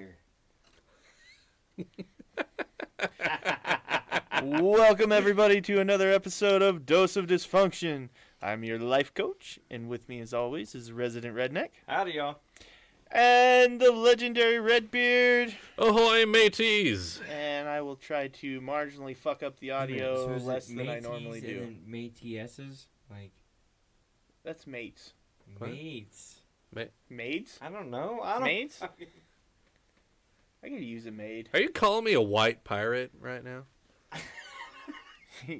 here. Welcome everybody to another episode of Dose of Dysfunction. I'm your life coach, and with me, as always, is resident redneck Howdy, y'all. and the legendary Redbeard. Ahoy, mateys! And I will try to marginally fuck up the audio So less than I normally and do. then Métis's? Like, That's mates. What? mates. Maids? I don't know. I don't. Maids? I could use a maid. Are you calling me a white pirate right now?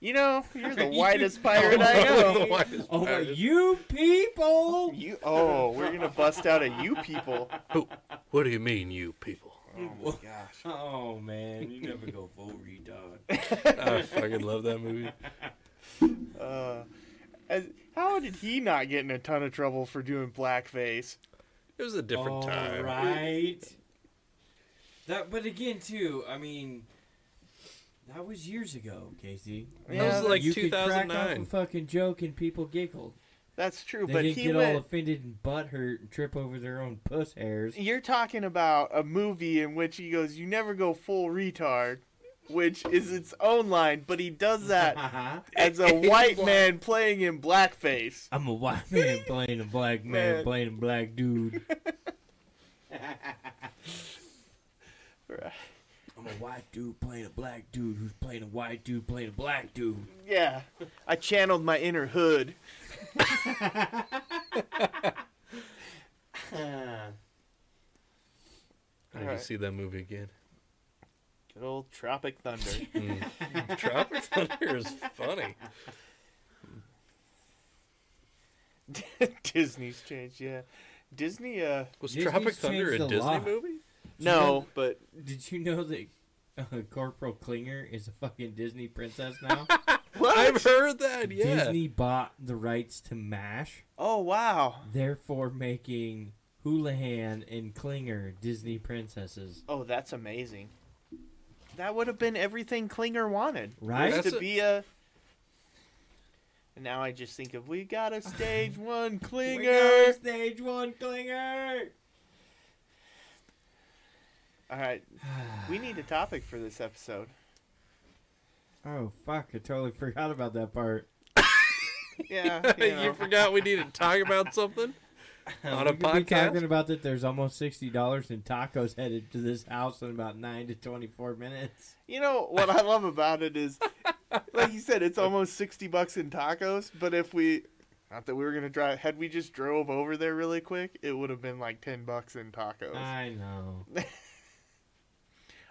you know, you're the whitest pirate I know. The Oh, my, pirate. you people! You oh, we're gonna bust out a you people. Who? What do you mean, you people? Oh my gosh. Oh, man. You never go full retard. I fucking love that movie. Uh, as, how did he not get in a ton of trouble for doing blackface? It was a different All time. right. That, but again, too, I mean, that was years ago, Casey. That Yeah, was like you could crack off a fucking joke and people giggled. That's true, They but didn't he get all offended and butthurt and trip over their own puss hairs. You're talking about a movie in which he goes, "You never go full retard," which is its own line, but he does that as a white man playing in blackface. I'm a white man playing a black man, Man. playing a black dude. I'm a white dude playing a black dude who's playing a white dude playing a black dude. Yeah, I channeled my inner hood. I need Alright. to see that movie again. Good old Tropic Thunder. Mm. Tropic Thunder is funny. Disney's changed, yeah. Disney, uh, Was Disney's Tropic Thunder a changed a Disney lot. movie? No, but Did you know that uh, Corporal Klinger is a fucking Disney princess now? what? I've heard that. Yeah. Disney bought the rights to MASH, Oh wow. therefore making Houlihan and Klinger Disney princesses. Oh, that's amazing. That would have been everything Klinger wanted. Right? Was to a- be a. And now I just think of we got a stage one We got Klinger. Stage one Klinger. All right, we need a topic for this episode. Oh fuck! I totally forgot about that part. Yeah, you you forgot we needed to talk about something on a we could be talking about that. There's almost sixty dollars in tacos headed to this house in about nine to twenty-four minutes. You know what I love about it is, like you said, it's almost sixty bucks in tacos. But if we, not that we were gonna drive, had we just drove over there really quick, it would have been like ten bucks in tacos. I know.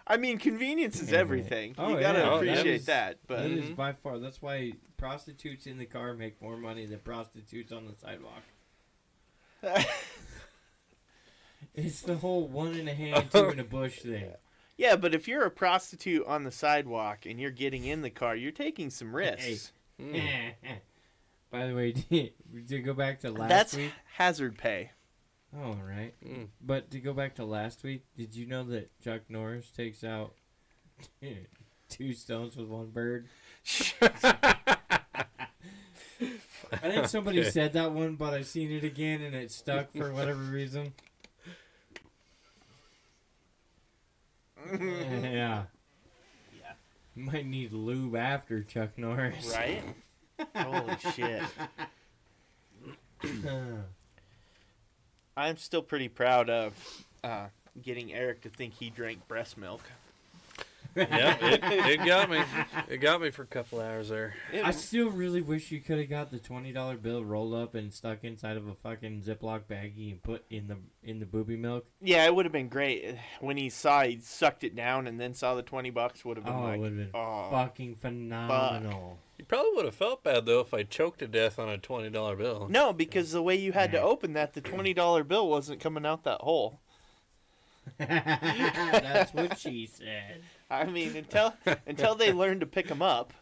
I mean, convenience is everything. Oh, you gotta yeah. Oh, that appreciate that. But That is Mhm. by far. That's why prostitutes in the car make more money than prostitutes on the sidewalk. It's the whole one in a hand, two in a bush thing. yeah, but if you're a prostitute on the sidewalk and you're getting in the car, you're taking some risks. Mm. By the way, to go back to last That's week. hazard pay. Oh, right. Mm. But to go back to last week, did you know that Chuck Norris takes out two stones with one bird? I think somebody Okay. said that one, but I've seen it again and it stuck for whatever reason. yeah. Yeah. Might need lube after Chuck Norris. right? Holy shit. I'm still pretty proud of uh, getting Eric to think he drank breast milk. Yeah, it, it got me. It got me for a couple hours there. I still really wish you could have got the twenty dollar bill rolled up and stuck inside of a fucking Ziploc baggie and put in the in the booby milk. yeah, it would have been great when he saw he sucked it down and then saw the twenty bucks. Would have been Oh, it like, would have been oh, fucking phenomenal. You probably would have felt bad though if I choked to death on a twenty dollar bill. no, because the way you had to open that, the twenty dollar bill wasn't coming out that hole. That's what she said. I mean, until until they learn to pick them up.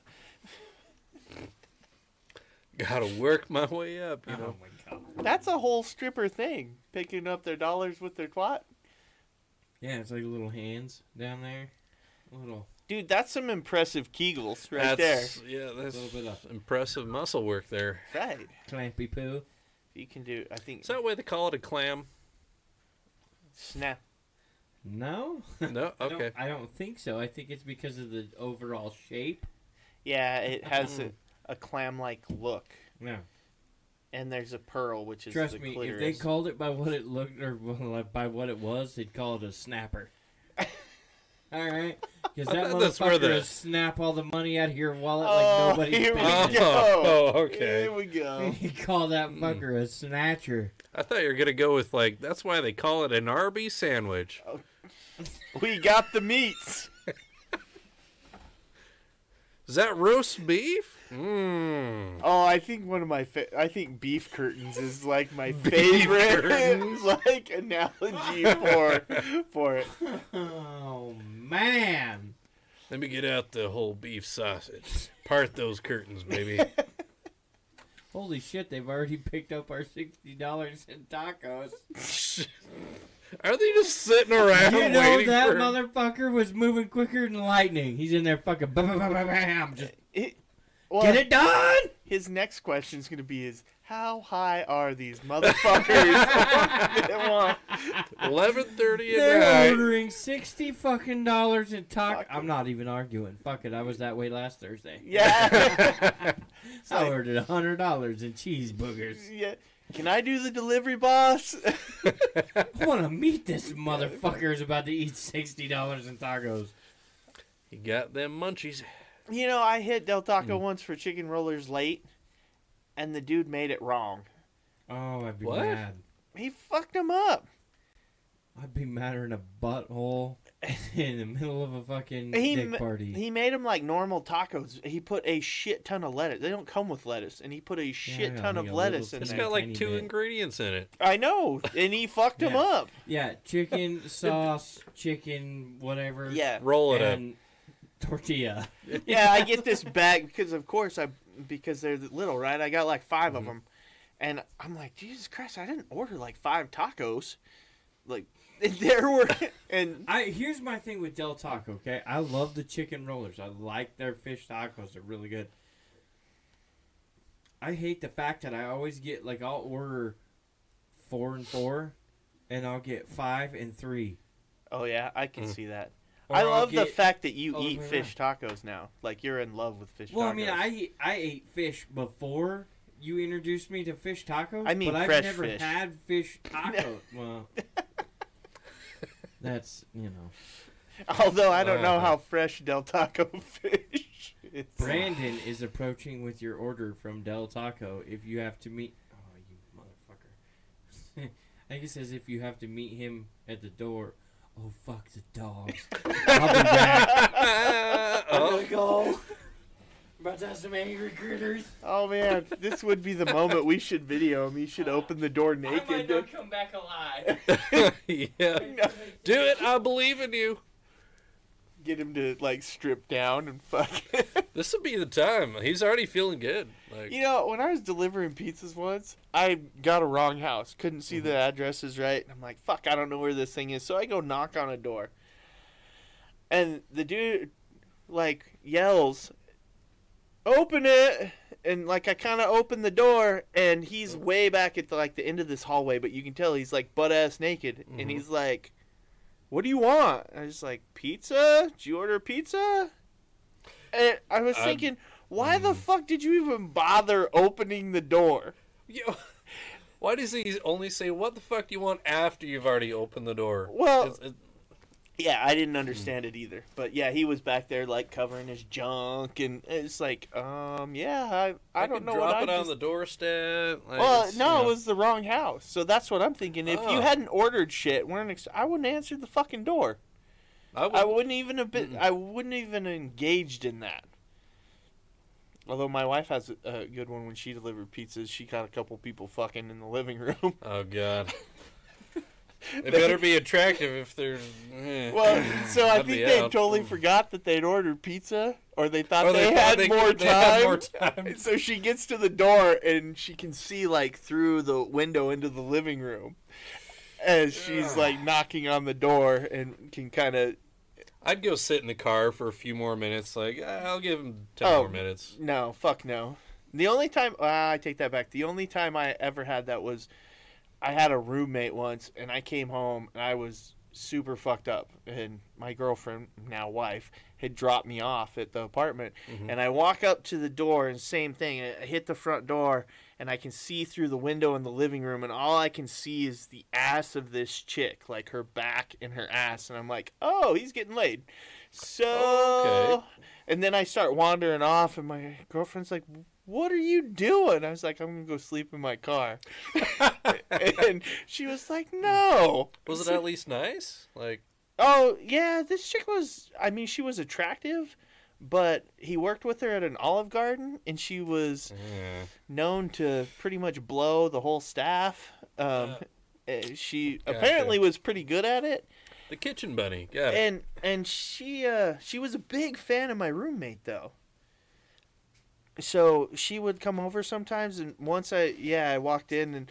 Gotta work my way up, you Oh know. my god. That's a whole stripper thing, picking up their dollars with their twat. Yeah, it's like little hands down there. Little Dude, that's some impressive Kegels right that's, Yeah, that's a little bit of impressive muscle work there. there. Right. clampy poo. You can do. I think Is that why they call it a clam? snap. No. No. I don't- Okay. I don't think so. I think it's because of the overall shape. Yeah, it has Mm. a, a clam-like look, No. and there's a pearl, which is Trust the me, clitoris. if they called it by what it looked or by what it was, they'd call it a snapper. all right, because that That's where motherfucker the- will snap all the money out of your wallet oh, like nobody's here we Oh, business. go. oh, okay. Here we go. you call that fucker a snatcher. I thought you were gonna go with like that's why they call it an Arby's sandwich. we got the meats. Is that roast beef? Mmm. Oh, I think one of my fa- I think beef curtains is like my favorite curtains. like analogy for for it. Oh man, Let me get out the whole beef sausage. Part those curtains, baby. holy shit! They've already picked up our sixty dollars in tacos. Are they just sitting around You know waiting that for? motherfucker was moving quicker than lightning. He's in there fucking bam, bam, bam, bam, bam, just It- well, get it done. His next question is going to be: Is how high are these motherfuckers? They want- Eleven thirty at They're night. ordering sixty fucking dollars in taco. Fuck I'm not even arguing. Fuck it, I was that way last Thursday. yeah. It's I like, ordered a hundred dollars in cheeseburgers. yeah. Can I do the delivery, boss? I want to meet this motherfucker who's about to eat sixty dollars in tacos. You got them munchies. you know, I hit Del Taco Hmm. once for chicken rollers late, and the dude made it wrong. Oh, I'd be What? mad. He fucked him up. I'd be madder than a butthole in the middle of a fucking He dick ma- party. He made them like normal tacos. He put a shit ton of lettuce. They don't come with lettuce, and he put a shit I ton of lettuce little in It's tiny- there. got like two bit. ingredients in it. I know, and he fucked him Yeah. up. yeah, chicken sauce, chicken, whatever. Yeah, Roll it up. tortilla. yeah. I get this bag because, of course, I because they're little, right? I got like 5 of mm-hmm. them, and I'm like, Jesus Christ, I didn't order like five tacos. Like there were, and I here's my thing with Del Taco. Okay, I love the chicken rollers. I like their fish tacos. They're really good. I hate the fact that I always get like I'll order four and four, and I'll get five and three. oh yeah, I can Mm. see that. Or I I'll love the fact that you Oh, eat yeah. fish tacos now. Like you're in love with fish tacos. Well, tacos. I mean, I I ate fish before you introduced me to fish tacos. I mean but fresh I've never fish. had fish tacos. well, that's you know. Although I don't know Uh-huh. how fresh Del Taco fish is. Brandon is approaching with your order from Del Taco. If you have to meet, oh you motherfucker! I think it says if you have to meet him at the door. Oh fuck the dogs! I'll be back. I'm oh, gonna go. About to have some angry critters. Oh man, this would be the moment we should video him. He should open the door naked. I might naked. not come back alive. yeah. Do it. I believe in you. Get him to like strip down and fuck. This would be the time. He's already feeling good. Like, you know, when I was delivering pizzas once, I got a wrong house. Couldn't see the mm-hmm. addresses right. I'm like, fuck, I don't know where this thing is. So I go knock on a door. And the dude like yells, "Open it!" And like I kind of open the door, and he's way back at the, like the end of this hallway, but you can tell he's like butt ass naked, and Mhm. he's like, "What do you want?" I was like, "Pizza? Did you order pizza?" And I was I'm- thinking, why the Mm. fuck did you even bother opening the door? Yo, why does he only say, "What the fuck do you want?" after you've already opened the door? Well, It's- it- Yeah, I didn't understand it either. But yeah, he was back there like covering his junk, and it's like, um, yeah, I, I, don't could know drop what it I on just... the doorstep. Like, Well, no, you it was the wrong house. So that's what I'm thinking. If you Oh. hadn't ordered shit, weren't ex- I wouldn't answer the fucking door. I would, I wouldn't even have been. Mm-mm. I wouldn't even engaged in that. Although my wife has a, a good one when she delivered pizzas, she caught a couple people fucking in the living room. Oh God. They better be attractive if they're. eh. Well, so I think they out. totally forgot that they'd ordered pizza, or they thought Or they, thought had, they more could- they had time. more time. So she gets to the door and she can see like through the window into the living room as she's like knocking on the door and can kind of I'd go sit in the car for a few more minutes. Like eh, I'll give him ten Oh. more minutes. no, fuck no. The only time uh, I take that back. The only time I ever had that was I had a roommate once and I came home and I was super fucked up, and my girlfriend, now wife, had dropped me off at the apartment, Mhm. and I walk up to the door, and same thing. I I hit the front door, and I can see through the window in the living room, and all I can see is the ass of this chick, like her back and her ass, and I'm like, oh, he's getting laid. So, Okay. and then I start wandering off, and my girlfriend's like, "What are you doing?" I was like, "I'm gonna go sleep in my car," and she was like, "No." Was it at least nice? Like, Oh yeah, this chick was. I mean, she was attractive, but he worked with her at an Olive Garden, and she was eh, known to pretty much blow the whole staff. Um, eh, she gotcha. apparently was pretty good at it, the kitchen bunny. It. and and she uh she was a big fan of my roommate though. So she would come over sometimes, and once I yeah I walked in and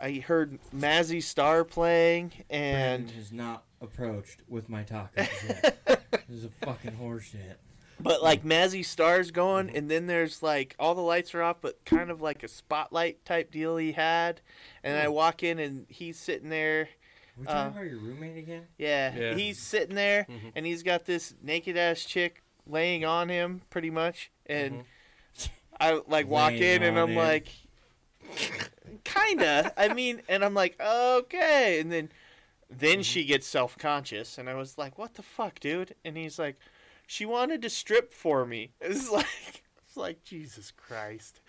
I heard Mazzy Star playing, and Brandon has not approached with my tacos yet. this is a fucking horseshit. But like Mazzy Star's going, and then there's like all the lights are off, but kind of like a spotlight type deal he had. And I walk in, and he's sitting there. We're Uh, talking about your roommate again? Yeah, Yeah. he's sitting there, Mhm. and he's got this naked ass chick laying on him, pretty much. And I like walk Laying in, and I'm him. like, kinda. I mean, and I'm like, okay. And then, then she gets self conscious, and I was like, what the fuck, dude? And he's like, she wanted to strip for me. It's like, it's like Jesus Christ.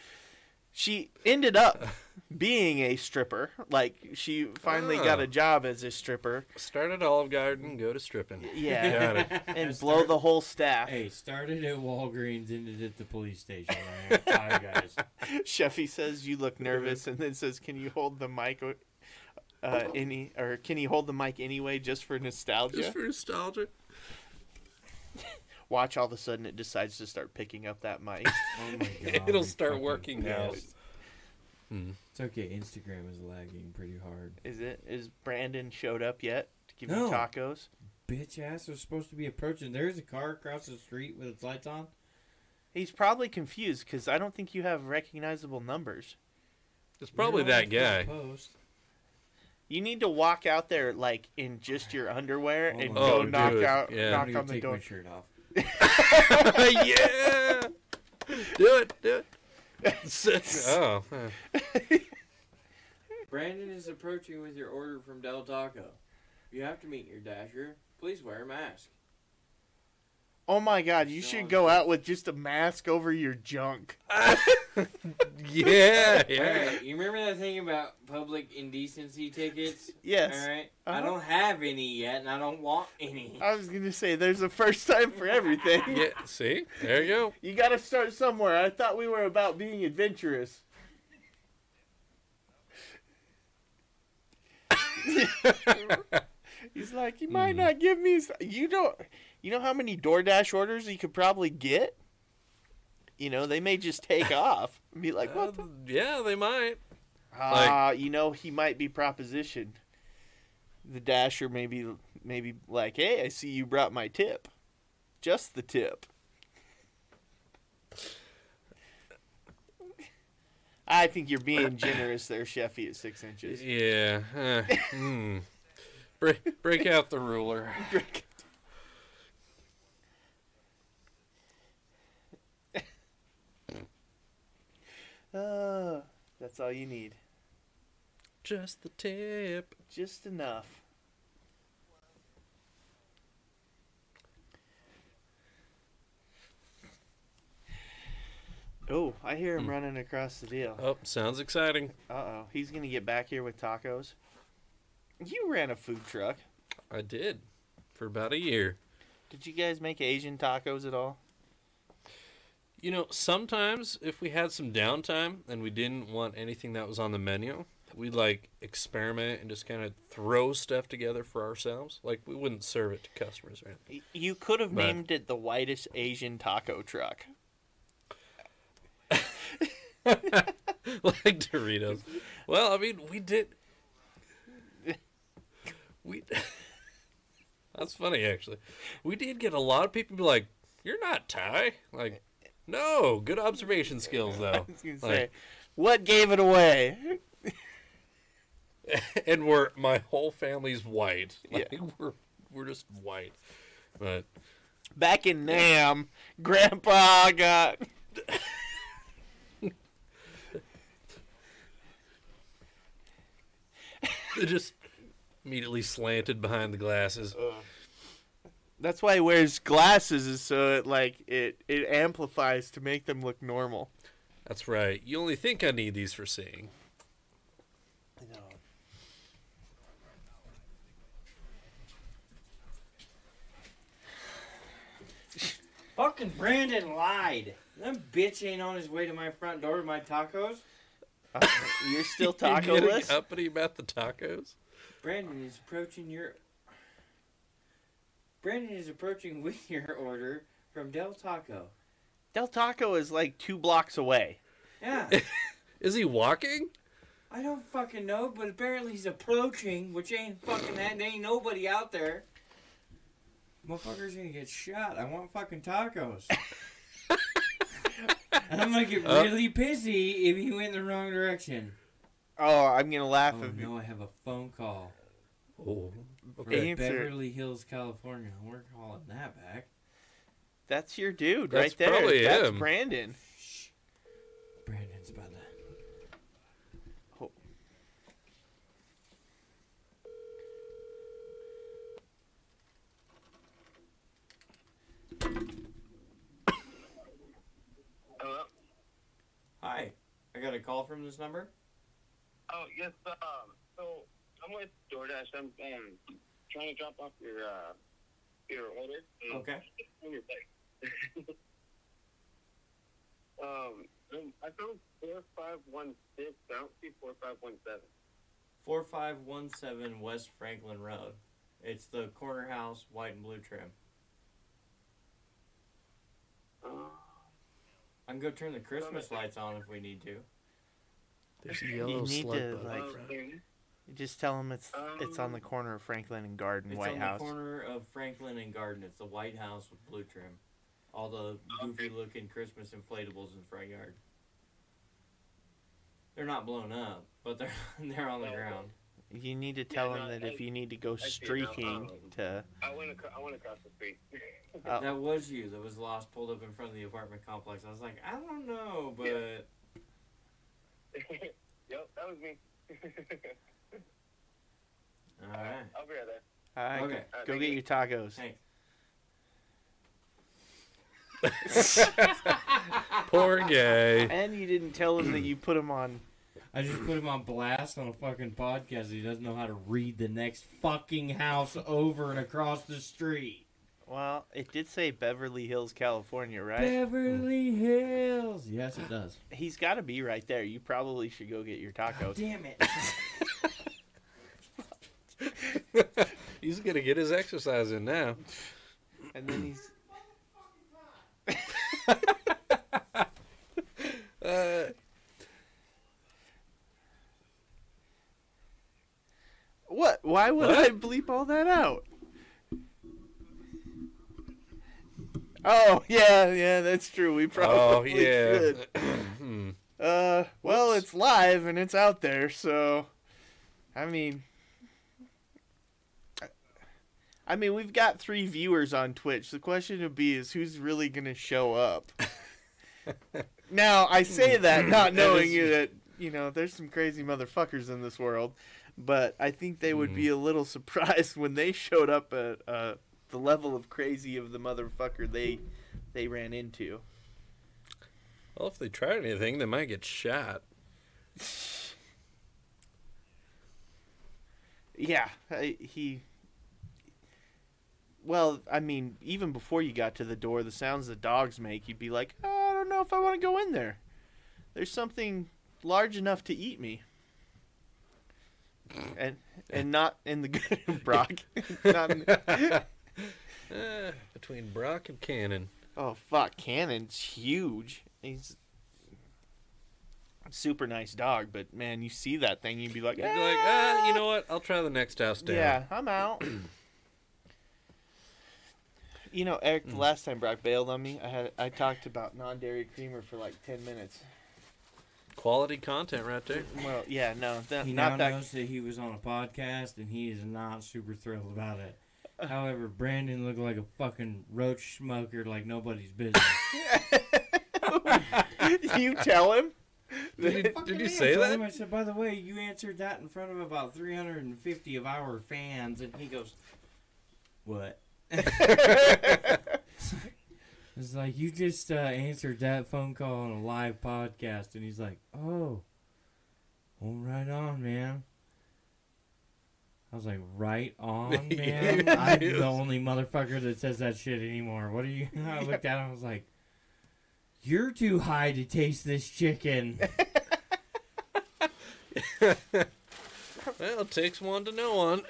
She ended up being a stripper. Like she finally got Oh. a job as a stripper. Start at Olive Garden, go to stripping. Yeah. Got it. And Start- blow the whole staff. Hey, started at Walgreens, ended at the police station. All right, Bye, guys. Sheffy says you look nervous, and then says, "Can you hold the mic, uh, any or can you hold the mic anyway, just for nostalgia?" Just for nostalgia. Watch, all of a sudden it decides to start picking up that mic. Oh my god. It'll start working now. Hmm. It's okay. Instagram is lagging pretty hard. Is it? Is Brandon showed up yet to give No. you tacos? Bitch ass was supposed to be approaching. There's a car across the street with its lights on. He's probably confused because I don't think you have recognizable numbers. It's probably that guy. Post. You need to walk out there like in just your underwear Oh and my go God. knock dude, out, yeah. Knock on the take door. my shirt off. Yeah. Do it. Do it. oh. huh. Brandon is approaching with your order from Del Taco. You have to meet your dasher. Please wear a mask. Oh my god, you Go should on. go out with just a mask over your junk. Yeah. Yeah. right, you remember that thing about public indecency tickets? Yes. All right, I Uh-huh. don't have any yet, and I don't want any. I was gonna say there's a first time for everything. Yeah. See? There you go. You gotta start somewhere. I thought we were about being adventurous. He's like, you might Hmm. not give me. s- You don't. You know how many DoorDash orders you could probably get? You know, they may just take off and be like, what? Uh, yeah, they might. Ah, you know, he might be propositioned. The dasher maybe, maybe like, hey, I see you brought my tip. Just the tip. I think you're being generous there, Sheffy, at six inches. Yeah. uh, hmm. Break, break out the ruler. Uh, that's all you need. Just the tip. Just enough. Oh, I hear him Hmm. running across the deal. Oh, sounds exciting. Uh oh, he's gonna get back here with tacos. You ran a food truck. I did for about a year. Did you guys make Asian tacos at all? You know, sometimes if we had some downtime and we didn't want anything that was on the menu, we'd like experiment and just kind of throw stuff together for ourselves. Like we wouldn't serve it to customers or anything. You could have But- named it the whitest Asian taco truck. like Doritos. Well, I mean, we did. We. That's funny, actually. We did get a lot of people be like, "You're not Thai." Like, no, good observation skills though. Like- say, what gave it away? and we're my whole family's white. Yeah. We're we're just white. But Back in Nam, Grandpa got. they just immediately slanted behind the glasses. That's why he wears glasses, is so it like it it amplifies to make them look normal. That's right. You only think I need these for seeing. Fucking Brandon lied. That bitch ain't on his way to my front door to my tacos. Uh, you're still You getting taco-less? uppity about the tacos? Brandon is approaching your. Brandon is approaching with your order from Del Taco. Del Taco is like two blocks away. Yeah, Is he walking? I don't fucking know, but apparently he's approaching, which ain't fucking that. There ain't nobody out there. Motherfucker's gonna get shot. I want fucking tacos. and I'm gonna get Uh. really pissy if he went in the wrong direction. Oh, I'm gonna laugh Oh if you. no, I have a phone call Oh, from okay. Answer. Beverly Hills, California. We're calling that back. That's your dude That's right there. probably That's him. Brandon. Shh. Brandon's about to. Oh. Hello? Hi, I got a call from this number. Oh, yes, um, so I'm with DoorDash. I'm um, trying to drop off your, uh, your order. Mm. Okay. On your site. um, um, I found 4516. I don't see 4517. 4517 West Franklin Road. It's the corner house, white and blue trim. Uh, I can go turn the Christmas lights on if we need to. There's a yellow need slug to, bug like- in front. okay. You just tell them it's it's on the Um, corner of Franklin and Garden, It's White on House. the corner of Franklin and Garden. It's the white house with blue trim. All the goofy looking Christmas inflatables in the front yard. They're not blown up, but they're they're on the No. ground. You need to tell no, that I- if you need to go see it now. streaking Um, to. I went, acro- I went across the street. Oh. That was you that was lost, pulled up in front of the apartment complex. I was like, I don't know, but yep, that was me. All right. I'll be right there. All right, Okay. go, Uh, go thank get you. your tacos. Thanks. Poor guy. And you didn't tell him that you put him on. I just put him on blast on a fucking podcast. He doesn't know how to read the next fucking house over and across the street. Well, it did say Beverly Hills, California, right? Beverly Hills. Yes, it does. He's got to be right there. You probably should go get your tacos. Damn it. He's gonna get his exercise in now. And then he's. Uh, What? Why would What? I bleep all that out? Oh yeah, yeah, that's true. We probably oh probably yeah. should. Hmm. Uh, well, Whoops. it's live and it's out there, so I mean, I mean, we've got three viewers on Twitch. The question would be is who's really gonna show up? now, I say that not knowing is- you that you know there's some crazy motherfuckers in this world, but I think they would be a little surprised when they showed up at uh, the level of crazy of the motherfucker they they ran into. Well, if they tried anything, they might get shot. Yeah, I, he. Well, I mean, even before you got to the door, the sounds the dogs make, you'd be like, "Oh, I don't know if I want to go in there. There's something large enough to eat me. And and not in the good Brock. not in, between Brock and Cannon. oh fuck, Cannon's huge. He's a super nice dog, but man, you see that thing, you'd be like, You'd be like, ah, you know what? I'll try the next house down. Yeah, I'm out. you know, Eric, the mm. last time Brock bailed on me, I had I talked about non-dairy creamer for like ten minutes. quality content right there. Well, yeah, no, that, He now not that. knows that he was on a podcast and he is not super thrilled about it. However, Brandon looked like a fucking roach smoker like nobody's business. you tell him. Did you, did you say told that? him, I said, by the way, you answered that in front of about 350 of our fans, and he goes, "What?" It's like you just uh, answered that phone call on a live podcast, and he's like, "Oh, well, right on, man." I was like, "Right on, man." Yeah, I'm the only motherfucker that says that shit anymore. What are you? I looked at him. I was like, "You're too high to taste this chicken." Well, it takes one to know one.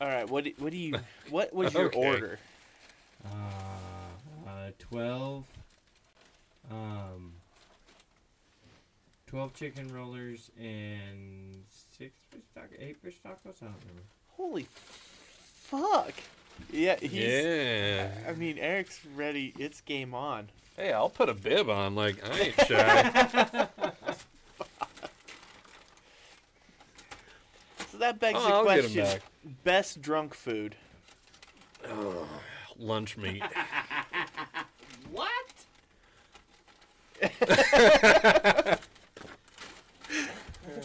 All right, what what do you? What was your Okay. order? Uh, uh, 12 um 12 chicken rollers and 6 fish tacos 8 fish tacos I don't remember Holy fuck! Yeah, he's. Yeah. I mean, Eric's ready. It's game on. Hey, I'll put a bib on. Like I ain't shy. So that begs Oh, the I'll question. Best drunk food. Lunch meat. What?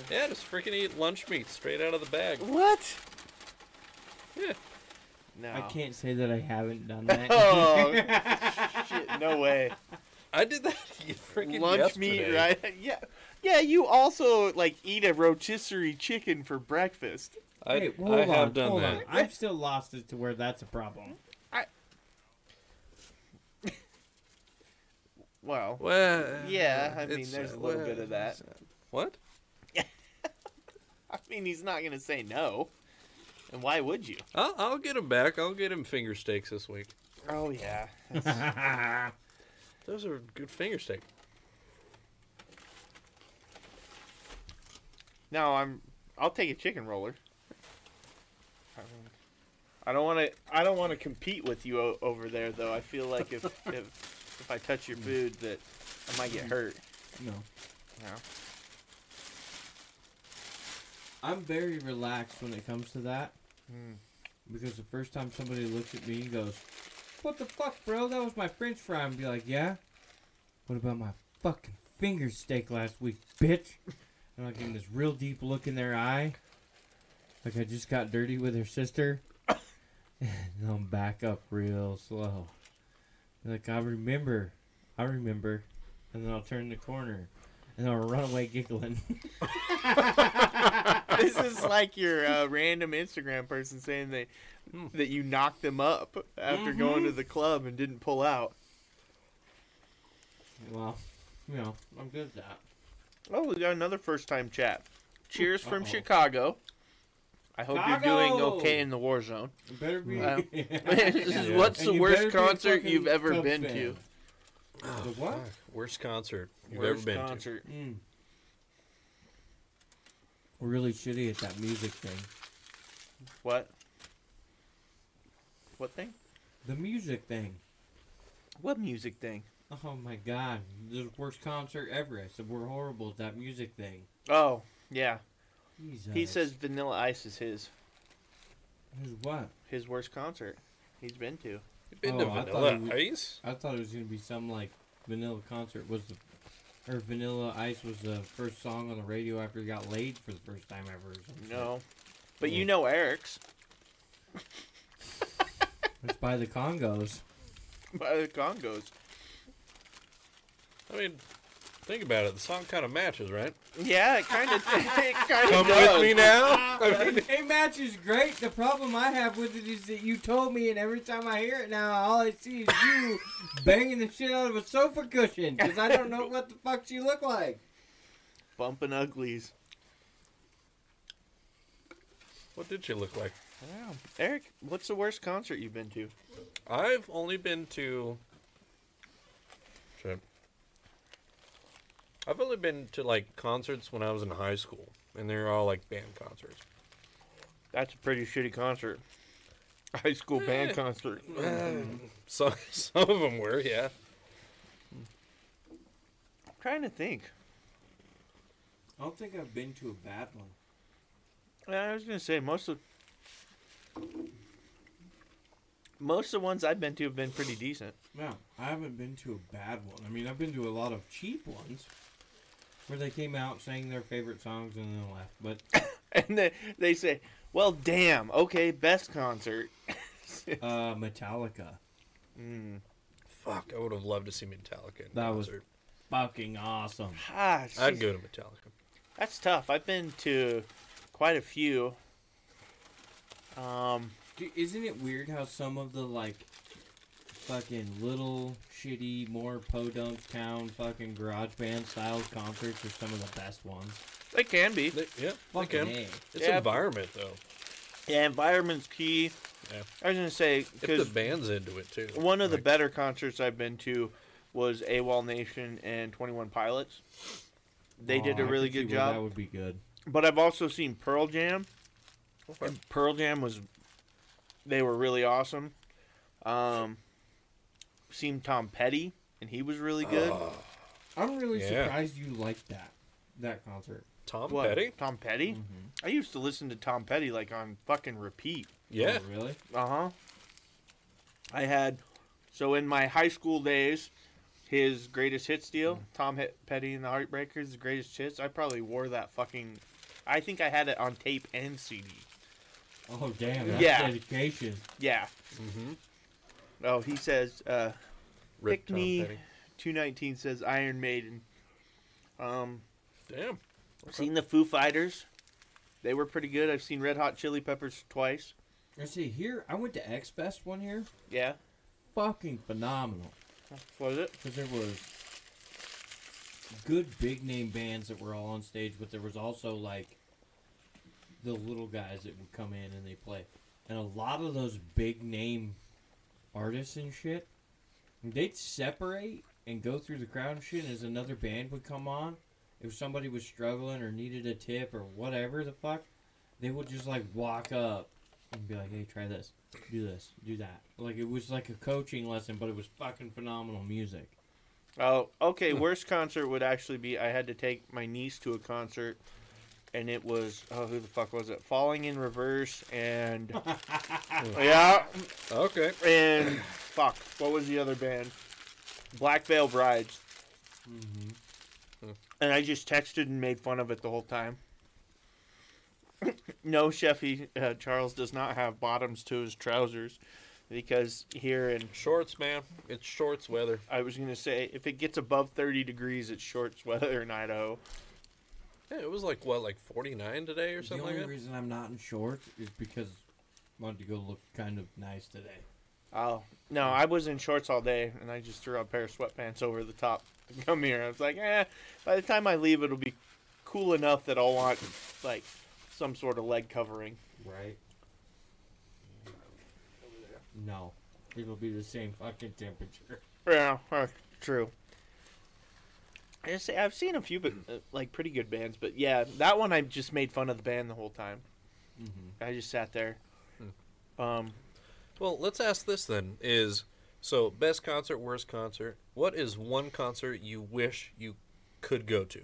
Yeah, just freaking eat lunch meat straight out of the bag. What? Yeah. No. I can't say that I haven't done that Oh, shit! No way. I did that You freaking Lunch meat, right? Yeah. Yeah. You also like eat a rotisserie chicken for breakfast. I, Hey, well, I hold have on, done hold that. on. I'm still lost as to where that's a problem Well, Well, Yeah, I mean, there's uh, a little well, bit of that. What? I mean, he's not gonna say no. And why would you? I'll, I'll get him back. I'll get him finger steaks this week. Oh yeah. Those are good finger steak. No, I'm. I'll take a chicken roller. I don't want to. I don't want to compete with you o- over there, though. I feel like if if if I touch your food, that I might get hurt. no No. I'm very relaxed when it comes to that Hmm. because the first time somebody looks at me and goes, "What the fuck, bro? That was my French fry," and be like, "Yeah." What about my fucking finger steak last week, bitch? And I give them this real deep look in their eye, like I just got dirty with her sister, and I'll back up real slow. Like I remember, I remember, and then I'll turn the corner, and I'll run away giggling. this is like your uh, random Instagram person saying they Hmm. that you knocked them up after going to the club and didn't pull out. well, you know, I'm good at that. Oh, we got another first time chat. Cheers from Uh-oh. Chicago. I hope you're doing okay in the war zone. You better be. Wow. This is what's And the worst better be a concert you've ever Cubs been fan. to? The what? Fuck, Worst concert you've Worst ever been concert. Mm. We're really shitty at that music thing. What? What thing? The music thing. What music thing? Oh my god, the worst concert ever. I said we're horrible at that music thing. Oh, yeah. Jesus. He says Vanilla Ice is his His what? his worst concert he's been to. to. You've been Oh, to I Vanilla it was- Ice? I thought it was gonna be some like Vanilla concert was the, or Vanilla Ice was the first song on the radio after he got laid for the first time ever. Or some. No. But Yeah. you know Eric's it's by the Kongos. by the Kongos. I mean, think about it. The song kind of matches, right? Yeah, it kind of it kind Come of does. with me now. I mean, it matches great. The problem I have with it is that you told me, and every time I hear it now, all I see is you banging the shit out of a sofa cushion because I don't know what the fuck you look like. Bumping uglies. what did she look like? Wow. Eric, what's the worst concert you've been to? I've only been to. Shit. I've only been to like concerts when I was in high school, and they're all like band concerts. That's a pretty shitty concert. High school band Eh. concert. Some some of them were, yeah. I'm trying to think. I don't think I've been to a bad one. Yeah, I was gonna say most of most of the ones I've been to have been pretty decent. No, I haven't been to a bad one. I mean, I've been to a lot of cheap ones where they came out sang their favorite songs and then left. But And they they say, "Well, damn, okay, best concert." uh, Metallica, mm. Fuck, I would have loved to see Metallica. In That was- fucking awesome. Ah, I'd go to Metallica. That's tough. I've been to quite a few. Um, Dude, isn't it weird how some of the like fucking little shitty, more podunk town fucking garage band style concerts are some of the best ones? they can be. They, yeah, they Fucking can. A. It's Yeah. environment though. Yeah, environment's key. Yeah. I was gonna say If the because band's into it too. one of the better concerts I've been to was AWOL Nation and Twenty One Pilots. They did a really good job. That would be good. But I've also seen Pearl Jam. Okay. And Pearl Jam was, they were really awesome. Um, seen Tom Petty, and he was really good. Oh, I'm really Yeah. surprised you liked that that concert. Tom What, Petty. Tom Petty. Mm-hmm. I used to listen to Tom Petty like on fucking repeat. Yeah. Oh, really? Uh huh. I had, so in my high school days, his greatest hits deal, Tom Hit Petty and the Heartbreakers, the greatest hits. I probably wore that fucking. I think I had it on tape and CD. Oh damn! That's Yeah. dedication. Yeah. Mm-hmm. Oh, he says, uh, Rip Tom Pickney. Petty. 219 says Iron Maiden. Um, Damn. I've seen the Foo Fighters. They were pretty good. I've seen Red Hot Chili Peppers twice. I see here. I went to X Fest one year. Yeah. Fucking phenomenal. Was it? Because there was good big name bands that were all on stage, but there was also like the little guys that would come in and they play. And a lot of those big name artists and shit, they'd separate and go through the crowd and shit. As another band would come on, if somebody was struggling or needed a tip or whatever the fuck, they would just like walk up and be like, "Hey, try this, do this, do that." Like it was like a coaching lesson, but it was fucking phenomenal music. Oh, okay. Worst concert would actually be I had to take my niece to a concert, and it was oh who the fuck was it? Falling in Reverse and yeah, Okay. and fuck, what was the other band? Black Veil Brides. Mm-hmm. And I just texted and made fun of it the whole time. no, Sheffy, uh, Charles does not have bottoms to his trousers because here in Shorts, man. It's shorts weather. I was gonna say if it gets above thirty degrees, it's shorts weather in Idaho. Yeah, it was like what, like 49 today or something. The only like that. reason I'm not in shorts is because I wanted to go look kind of nice today. Oh no, I was in shorts all day, and I just threw a pair of sweatpants over the top to come here. I was like, eh. By the time I leave, it'll be cool enough that I'll want like some sort of leg covering. Right? No, it'll be the same fucking temperature. Yeah, uh, true. I just say I've seen a few, but uh, like pretty good bands. But yeah, that one I just made fun of the band the whole time. Mm-hmm. I just sat there. Um, Well, let's ask this then: Is so best concert, worst concert? What is one concert you wish you could go to?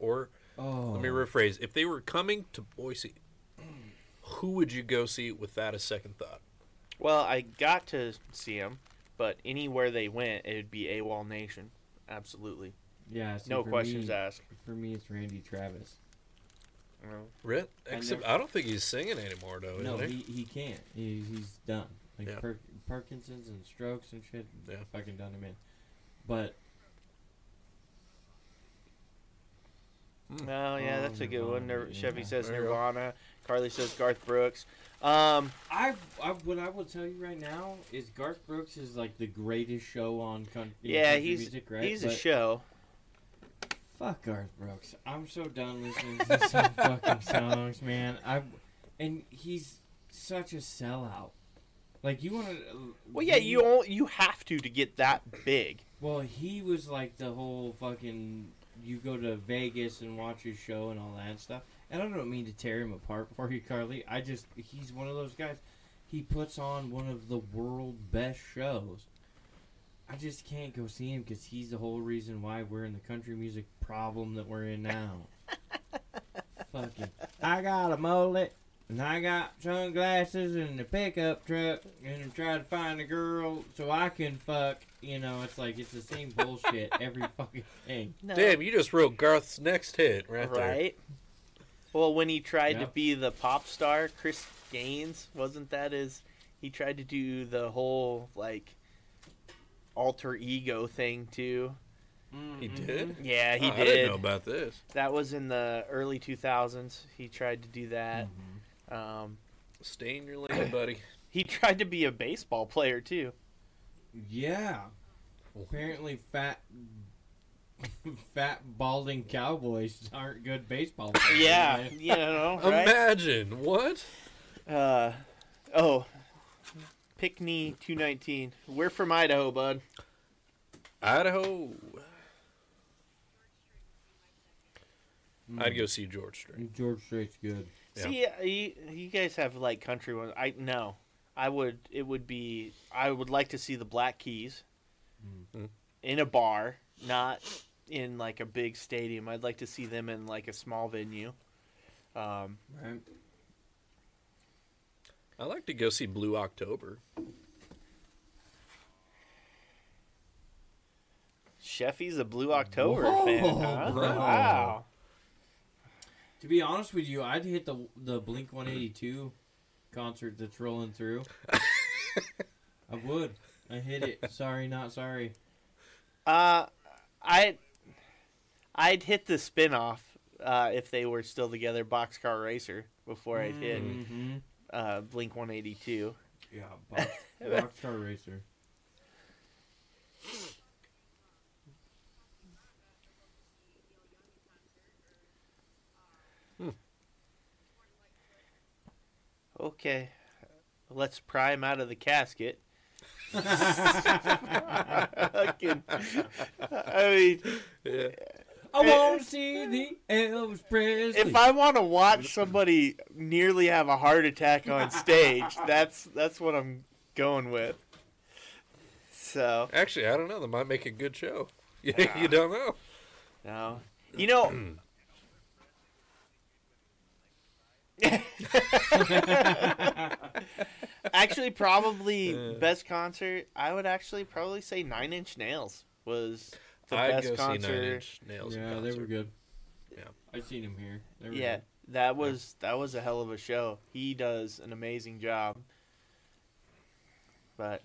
Or Oh, let me rephrase: If they were coming to Boise, who would you go see with that as second thought? well, I got to see them, but anywhere they went, it'd be AWOL Nation. Absolutely, yeah. see, no questions me, asked. For me, it's Randy Travis. You know? Rit? I Except never- I don't think he's singing anymore, though. no, he? he, he can't. He, he's done. Like Yeah. per- Parkinson's and strokes and shit. Yeah. fucking done him in. But Oh yeah, Oh, that's a good one. Nirvana, Nir- Chevy says There you go. Nirvana. Carly says Garth Brooks. Um, I, I what I will tell you right now is Garth Brooks is like the greatest show on country, yeah, country he's music, right? he's a show. Fuck Garth Brooks. I'm so done listening to some fucking songs, man. I and he's such a sellout. Like you want to? Well, yeah, you all, you have to to get that big. Well, he was like the whole fucking. You go to Vegas and watch his show and all that stuff. And I don't mean to tear him apart for you, Carly. I just he's one of those guys. He puts on one of the world best shows. I just can't go see him because he's the whole reason why we're in the country music problem that we're in now. Fucking, I got a mullet and I got sunglasses and a pickup truck and I'm trying to find a girl so I can fuck. You know, it's like it's the same bullshit every fucking thing. No. Damn, you just wrote Garth's next hit right, there. right? Well, when he tried to be the pop star, Chris Gaines, wasn't that his? He tried to do the whole like alter ego thing too. He did? Yeah, he Oh, did. I didn't know about this. That was in the early 2000s. He tried to do that. Mm-hmm. Um, Stay in your lane, buddy. he tried to be a baseball player too. Yeah. Apparently, fat, fat balding cowboys aren't good baseball players. Yeah, you know, right? Imagine what? Uh, oh, Pickney 219. We're from Idaho, bud. Idaho. Mm. I'd go see George Strait. George Strait's good. Yeah. See, uh, you, you guys have like country ones. I no, I would. It would be. I would like to see the Black Keys Mhm. in a bar, not in like a big stadium. I'd like to see them in like a small venue. Um, Right. I like to go see Blue October. Sheffy's a Blue October Whoa, fan, huh? Wow. To be honest with you, I'd hit the the Blink 182 concert that's rolling through. I would. I hit it. Sorry, not sorry. Uh, I, I'd hit the spin-off uh, if they were still together, Boxcar Racer, before I'd hit Mm-hmm. Uh, Blink 182. Yeah, box, Boxcar Racer. Okay, let's pry him out of the casket. I mean, Yeah. I want to see the Elvis Presley. if I want to watch somebody nearly have a heart attack on stage, that's that's what I'm going with. So Actually, I don't know. They might make a good show. You, you don't know. no, you know. actually, probably Uh. best concert. I would actually probably say Nine Inch Nails was the I'd best go concert. see Nine Inch Nails. in yeah, they were good. Yeah. I seen him here. They were Yeah, good. that was that was a hell of a show. He does an amazing job. But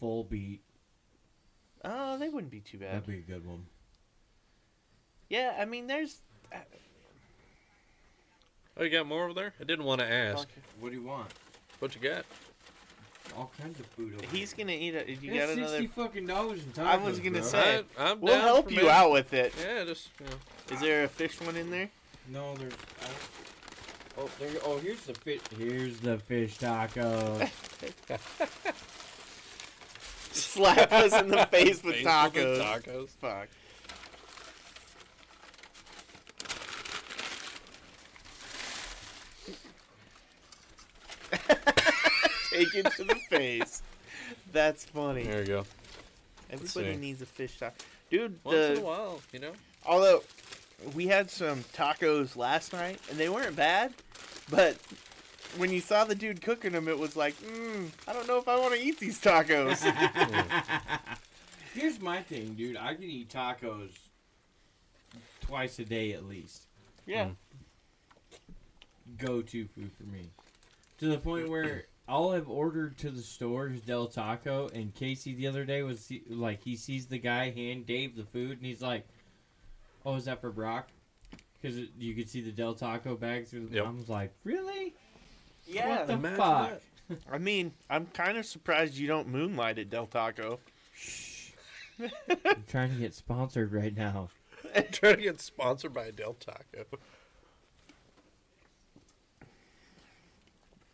Volbeat. oh, they wouldn't be too bad. That'd be a good one. Yeah, I mean, there's. Uh, oh, you got more over there? I didn't want to ask. What do you want? What you got? All kinds of food. Over He's gonna eat it. You there. got It's another? sixty fucking dollars in tacos. I was gonna bro. say- I, I'm We'll help you out with it. Yeah, just you know. Is there a fish one in there? No, there's. I Oh, there. Oh, here's the fish. Here's the fish taco. Slap us in the face with Face tacos. tacos. Fuck. Take it to the face. That's funny. There you go. Everybody needs a fish taco. Dude, Once in a while, you know. although we had some tacos last night and they weren't bad, but when you saw the dude cooking them, it was like, mm, I don't know if I want to eat these tacos. Here's my thing, dude. I can eat tacos twice a day at least. yeah. Go to food for me. To the point where all I've ordered to the store is Del Taco, and Casey the other day was like, he sees the guy hand Dave the food, and he's like, "Oh, is that for Brock?" Because you could see the Del Taco bag through the. Yep. I was like, "Really? Yeah. what the imagine fuck?" I mean, I'm kind of surprised you don't moonlight at Del Taco. I'm trying to get sponsored right now. Trying to get sponsored by Del Taco.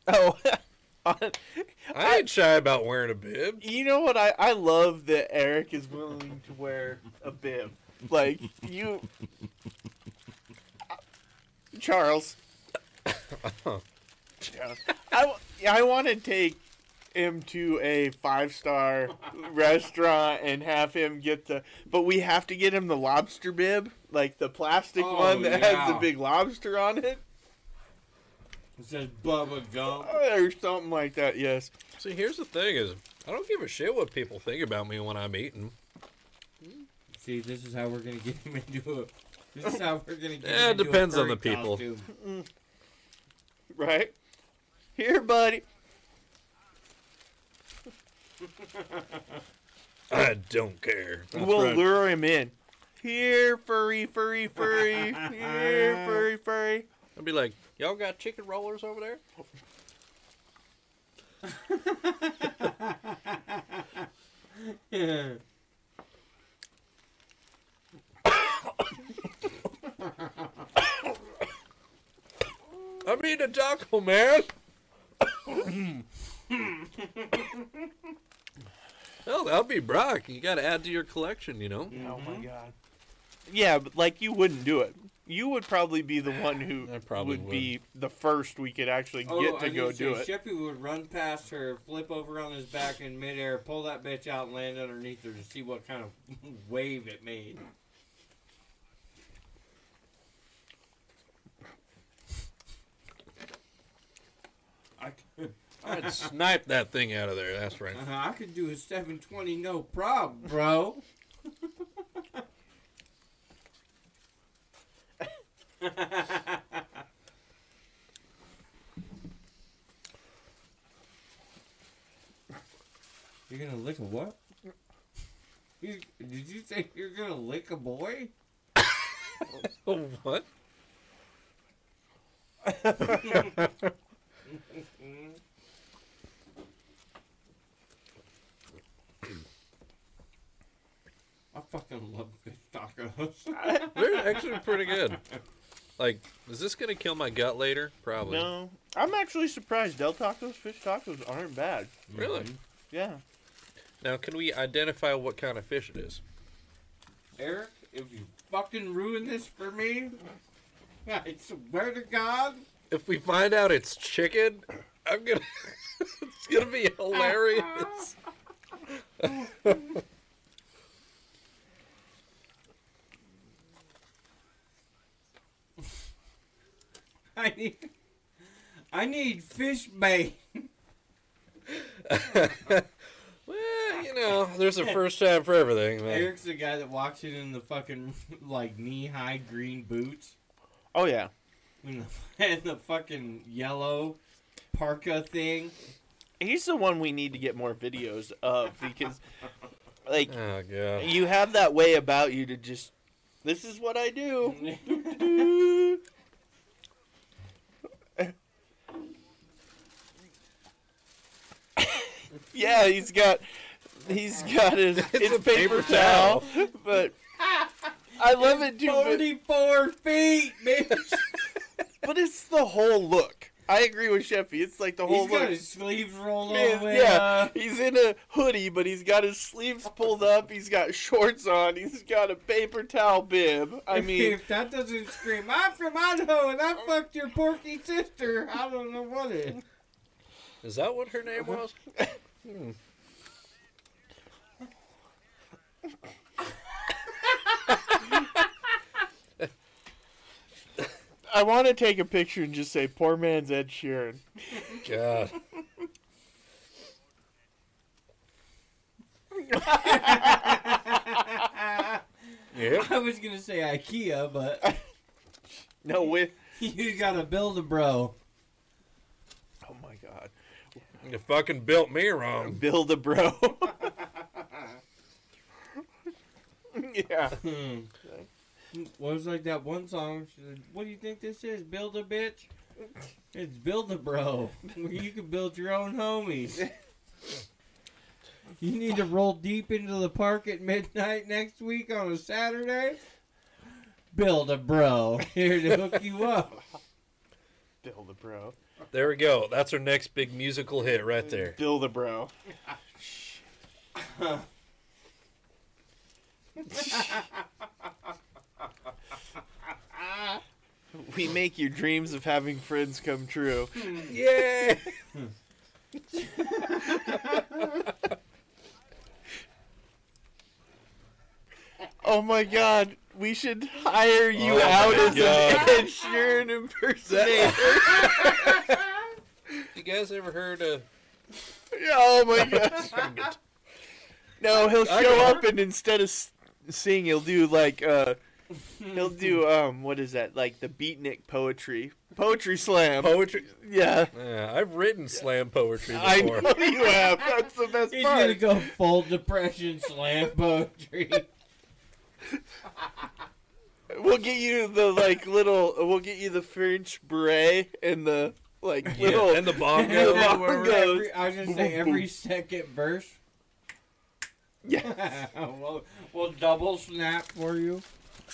Oh, I ain't shy about wearing a bib. you know what? I, I love that Eric is willing to wear a bib. Like, you. Charles. Charles. I, I want to take him to a five star restaurant and have him get the. But we have to get him the lobster bib, like the plastic Oh, one that has the big lobster on it, It says Bubba Gump. or something like that. Yes. See, here's the thing: is I don't give a shit what people think about me when I'm eating. See, this is how we're gonna get him into a. This is how we're gonna get Eh, him into depends a on the people. costume. Right. Here, buddy. I don't care. we'll right. lure him in. Here, furry, furry, furry. Here, furry, furry. I'll be like, y'all got chicken rollers over there? Yeah. I'm eating a taco, man. oh, that'll be Brock. You got to add to your collection, you know. Oh my mm-hmm. god. Yeah, but like you wouldn't do it. You would probably be the one who I probably would, be the first we could actually Oh, get I to was go gonna do it. Sheffy would run past her, flip over on his back in midair, pull that bitch out, and land underneath her to see what kind of wave it made. I could, I'd snipe that thing out of there. That's right. Uh-huh, I could do a 720 no problem, bro. You're gonna lick a what? You, did you say you're gonna lick a boy? Oh, what? I fucking love fish tacos. They're actually pretty good. Like, is this gonna kill my gut later? Probably. No, I'm actually surprised. Del Tacos fish tacos aren't bad. Really? Mm-hmm. Yeah. Now, can we identify what kind of fish it is? Eric, if you fucking ruin this for me, I swear to God. If we find out it's chicken, I'm gonna. it's gonna be hilarious. I need, I need fish bait. well, you know, there's a first time for everything, man. Eric's the guy that walks in in the fucking like knee high green boots Oh yeah. and the, and the fucking yellow parka thing. He's the one we need to get more videos of because, like, Oh you have that way about you to just. This is what I do. yeah, he's got. He's got his, his a paper, paper towel, but I love it too. But, Forty-four feet, bitch. but it's the whole look. I agree with Sheffy. It's like the whole He's got look. his sleeves rolled all the way yeah, up. he's in a hoodie, but he's got his sleeves pulled up. He's got shorts on. He's got a paper towel bib. I mean, if that doesn't scream, I'm from Idaho and I fucked your porky sister. I don't know what it. Is that what her name was? Hmm. I want to take a picture and just say, "Poor man's Ed Sheeran." God. Yep. I was gonna say IKEA, but No, with you gotta build a bro. My god, You fucking built me wrong. build a bro. yeah, Hmm. What was like that one song? She said, "What do you think this is? Build a bitch." It's build a bro. Where you can build your own homies. You need to roll deep into the park at midnight next week on a Saturday. Build a bro here to hook you up. build a bro. There we go. That's our next big musical hit right there. Build a bro. we make your dreams of having friends come true. Hmm. Yay! Oh my god, we should hire you Oh out as God. an Ed Sheeran impersonator. You guys ever heard of? Yeah, oh my gosh. No, he'll show up and instead of s- sing, he'll do like uh, he'll do um, what is that? Like the beatnik poetry, poetry slam. Poetry. yeah, Yeah, I've written slam poetry Before. I before. know you have. That's the best He's gonna go full depression slam poetry. We'll get you the like little. We'll get you the French beret and the like Yeah, little. and the And bongo. then bongos. every- I was gonna say every second verse. yeah. we'll, we'll double snap for you.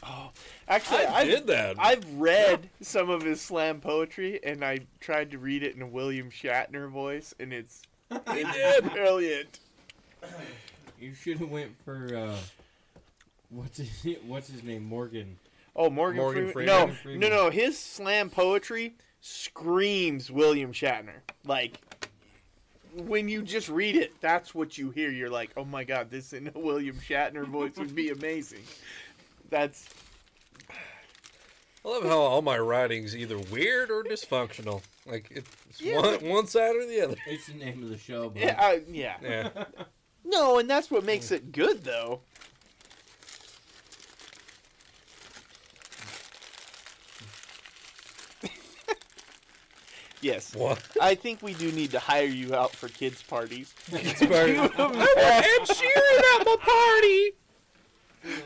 Oh, actually, I I've, did that. I've read some of his slam poetry, and I tried to read it in a William Shatner voice, and it's He did. brilliant. You should have went for uh, what's his, what's his name Morgan. Oh, Morgan, Morgan Freeman. Freeman. No, Freeman. no, no. His slam poetry screams William Shatner. Like when you just read it, that's what you hear. You're like, oh my god, this in a William Shatner voice would be amazing. That's I love how all my writing's either weird or dysfunctional. Like it's Yeah, one but- one side or the other. It's the name of the show. But yeah, uh, yeah. Yeah. No, and that's what makes it good, though. Yes, What? I think we do need to hire you out for kids' parties. It's part of- I want Ed Sheeran at my party.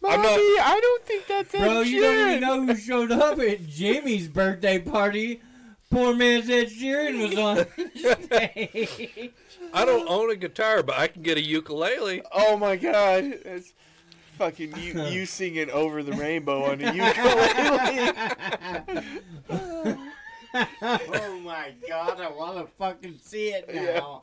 Mommy, I'm not- I don't think that's Ed Bro, you don't even know who showed up at Jimmy's birthday party. Poor man's Ed Sheeran was on stage. I don't own a guitar, but I can get a ukulele. Oh my god, it's fucking you, you singing "Over the Rainbow" on a ukulele. Oh my god, I want to fucking see it now.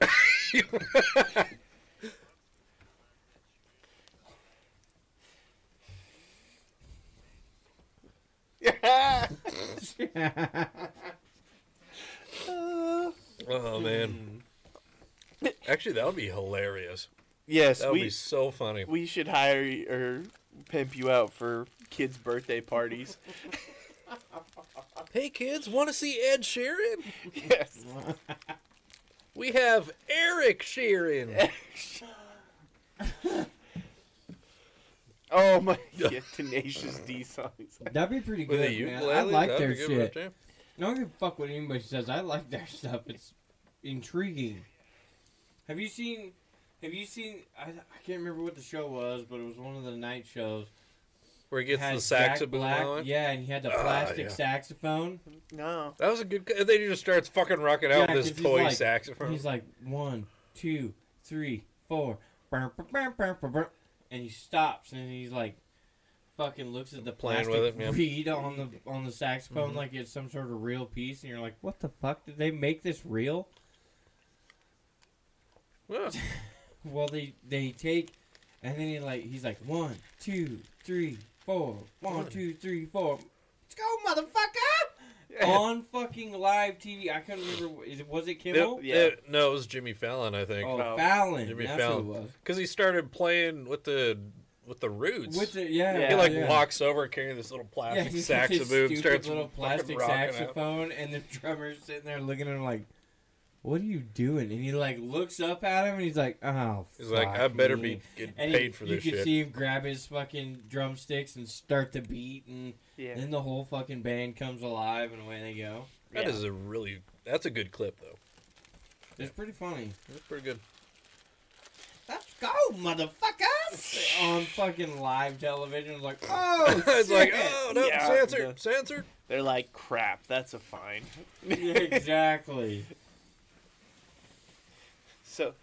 yeah. Oh man. Actually, that would be hilarious. yes, That would we be so funny. we should hire y- or pimp you out for kids' birthday parties. Hey kids, want to see Ed Sheeran? yes. We have Eric Sheeran. Oh my yeah, Tenacious D songs. That'd be pretty With good, a man. ukulele. I like That'd their be good for a shit. jam. I don't give a fuck what anybody says. I like their stuff. It's intriguing. Have you seen? Have you seen? I, I can't remember what the show was, but it was one of the night shows. Where he gets Had the saxophone Black- Yeah, and he had the Ah, plastic yeah. saxophone. No. That was a good. Then he just starts fucking rocking out Yeah, with 'cause his he's toy like- saxophone. He's like one, two, three, four, burr, burr, burr, burr, burr, burr, and he stops and he's like, fucking looks at the Playing plastic with it, yeah. reed on the on the saxophone Mhm. like it's some sort of real piece, and you're like, what the fuck did they make this real? Yeah. Well, they they take, and then he like he's like one, two, three, four, one, two, three, four. Let's go, motherfucker! on fucking live TV. I couldn't remember. Is it was it Kimmel? Yeah. It- no, it was Jimmy Fallon, I think. Oh, Oh, Fallon. Jimmy That's Fallon. who it was. Because he started playing with the with the roots. With the yeah, Yeah. he like yeah. walks over carrying this little plastic he's got his saxophone, stupid starts little plastic rocking out. saxophone, and the drummer's sitting there looking at him like, "What are you doing?" And he like looks up at him, and he's like, "Oh." He's like, I better me." be getting And paid he, for you this could shit. see him grab his fucking drumsticks and start the beat, and Yeah. then the whole fucking band comes alive, and away they go. That Yeah. is a really that's a good clip though. It's pretty funny. That's pretty good. Let's go, motherfuckers! On fucking live television, oh, it's like, oh, it's like, oh no, Yeah. censored, censored. They're like, crap, that's a fine. exactly. So,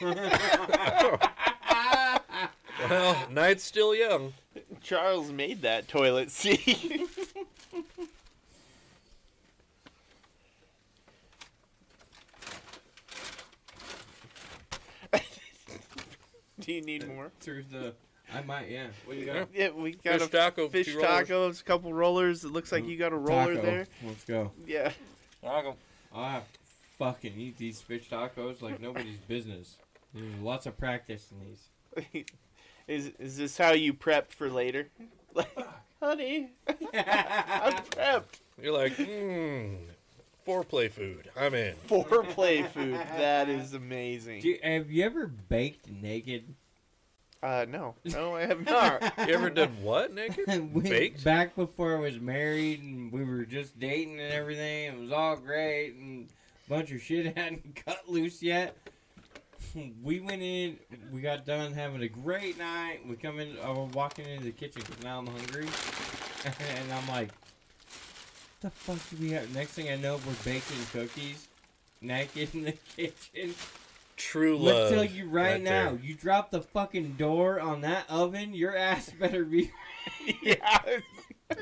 Well, night's still young. Charles made that toilet seat. Do you need more? Through the, I might, yeah. What do you got? Yeah, we got Fish a taco, fish two rollers. tacos, a couple rollers. It looks like mm-hmm. you got a roller Taco. there. Let's go. Yeah. Taco. I have to fucking eat these fish tacos like nobody's business. There's lots of practice in these. is is this how you prep for later? Like, honey, I'm prepped. You're like, mmm, foreplay food. I'm in. Foreplay food. That is amazing. Do you- have you ever baked naked? Uh, no, no, I have not. You ever did what, naked? We- Baked? Back before I was married and we were just dating and everything. It was all great and a bunch of shit hadn't cut loose yet. We went in, we got done having a great night. We come in, I'm walking into the kitchen because now I'm hungry. and I'm like, the fuck do we have? Next thing I know, we're baking cookies naked in the kitchen. True love. Let's tell you right, now, there. you drop the fucking door on that oven, your ass better be yeah.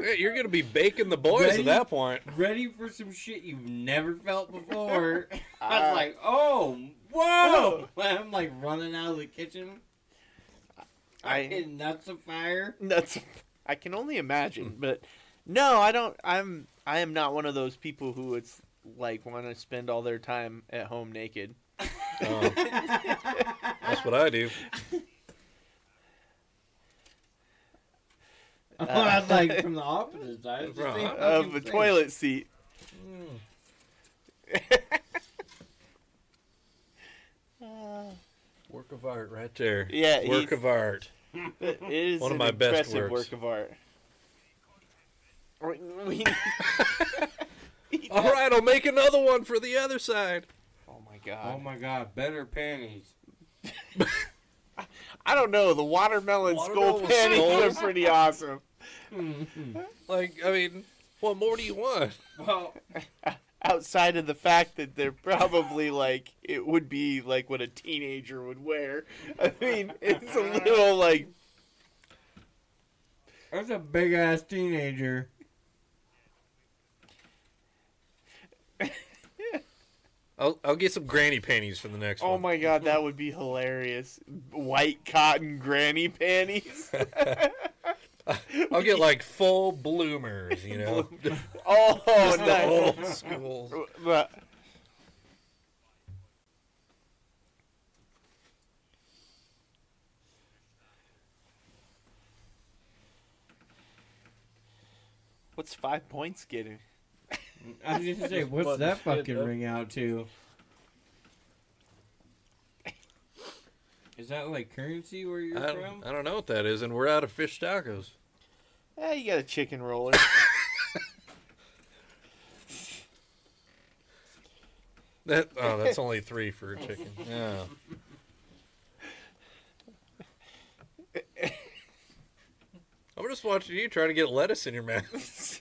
Yeah, You're gonna be baking the boys Ready? at that point. ready for some shit you've never felt before. I Uh, was like, oh, whoa! I'm like running out of the kitchen. I I hit nuts of fire. that's I can only imagine, but no, I don't. I'm I am not one of those people who it's like want to spend all their time at home naked. Oh, that's what I do. I was like from the opposite side. It's the same Of fucking a thing. toilet seat. Work of art right there. Yeah, Work he- of art. It is One of an my best impressive works. work of art. We- we- All right, I'll make another one for the other side. oh my god! Oh my god, better panties. I don't know. The watermelon, skull Watermelon panties skulls? are pretty awesome. Like, I mean, what more do you want? well, Outside of the fact that they're probably like it would be like what a teenager would wear. I mean, it's a little like that's a big ass teenager. I'll, I'll get some granny panties for the next oh one. my god, that would be hilarious. White cotton granny panties. I'll get like full bloomers, you know. Oh, Just the nice. old school. But What's five points getting? I was gonna say, what's that fucking ring out to? Is that like currency where you're I from? don't, I don't know what that is, and we're out of fish tacos. Yeah, you got a chicken roller. That oh, that's only three for a chicken. Yeah. I'm just watching you trying to get lettuce in your mouth.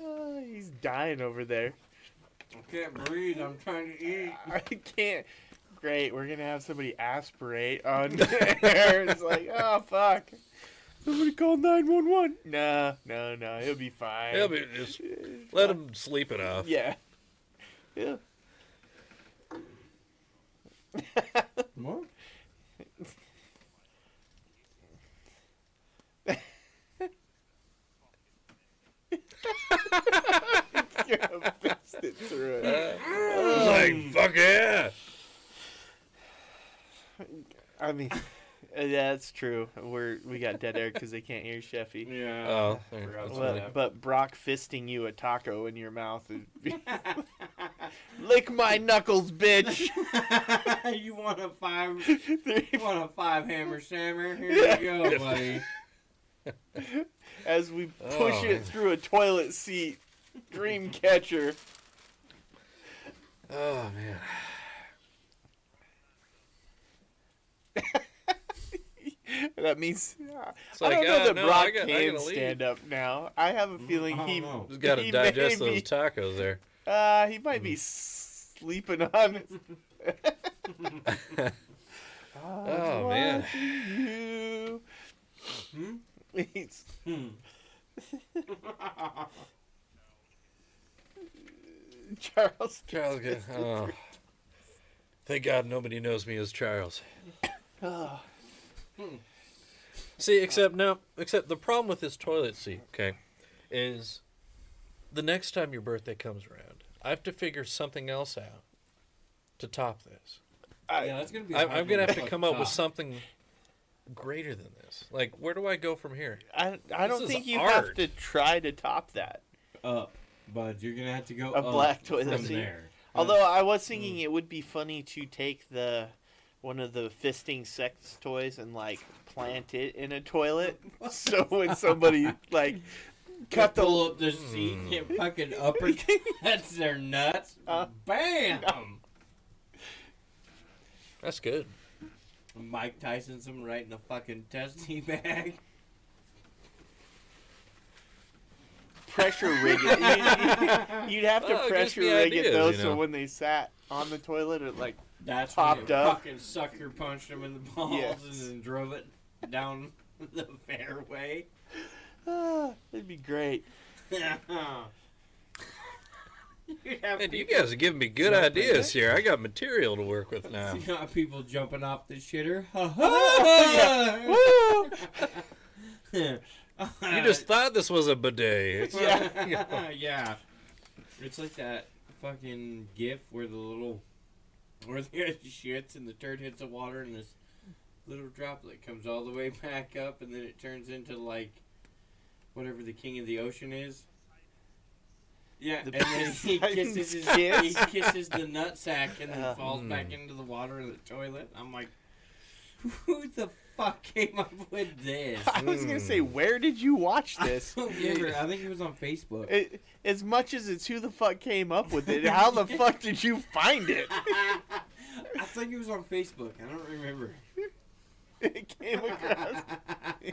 Oh, he's dying over there. I can't breathe. I'm trying to eat. I can't. Great, we're gonna have somebody aspirate on there. It's like, oh fuck. Somebody call nine one one. No, no, no. He'll be fine. He'll be just let him sleep it off. Yeah. Yeah. What? Gonna fist it through it. It's like fuck yeah. I mean, uh, yeah, that's true. We're we got dead air because they can't hear Sheffy. Yeah. Oh, I forgot that's about But, but Brock fisting you a taco in your mouth would lick my knuckles, bitch. you want a five? You want a five hammer slammer? Here you go, buddy. As we push Oh, it man. through a toilet seat, dream catcher. Oh man. That means It's I like, don't know ah, that no, Brock I got- I can gotta leave. stand up now. I have a feeling I he don't know. Just gotta he digest may those be- tacos there. Uh, he might be sleeping on. Oh, man. You. Hmm? He's- Hmm. Charles. Charles, get- oh. Thank God nobody knows me as Charles. Oh. See, except now, except the problem with this toilet seat, okay, is the next time your birthday comes around, I have to figure something else out to top this. I, yeah, that's gonna be. a I, hard I'm gonna have to fucking come up with something greater than this. Like, where do I go from here? I, I don't think you have to try to top that. up, but you're gonna have to go A up black toilet from seat. there. Although I was thinking it would be funny to take the one of the fisting sex toys and like plant it in a toilet, so when somebody like cut the pull up the seat and get fucking uppercuts their nuts. Uh, Bam! That's good. Mike Tyson's them right in the fucking testy bag. pressure rig it. You, would have to Well, it gives pressure me rig ideas, it though, you so when they sat on the toilet, it like That's Popped when it up. fucking sucker punched him in the balls Yes. and then drove it down the fairway. ah, it'd be great. You'd have And you guys are giving me good Jumping. ideas here. I got material to work with now. You got people jumping off the shitter. Yeah. Woo! You just thought this was a bidet. It's, yeah. yeah. It's like that fucking gif where the little where the shits and the turd hits the water and this little droplet comes all the way back up and then it turns into like whatever the king of the ocean is. Yeah, The and then he kisses his, kiss? he kisses the nutsack and then Uh, falls back mm. into the water of the toilet. I'm like, who the fuck came up with this? I was gonna Hmm. say, where did you watch this? I don't remember. I think it was on Facebook. It, as much as it's who the fuck came up with it, how the fuck did you find it? I think it was on Facebook. I don't remember. It came across.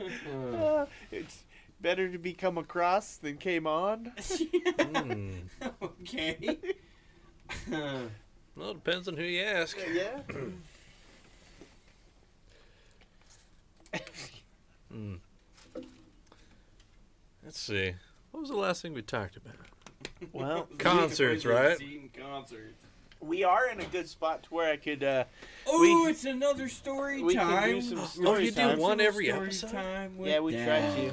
Uh, it's better to be come across than came on. Mm. okay. Well, it depends on who you ask. Yeah. Mm. Let's see. What was the last thing we talked about? Well, Concerts, right? Concerts. we are in a good spot to where I could. Uh, Oh, it's another story we can time. do some We're story you do time. one every Story episode? Time with yeah, we tried Dad. to.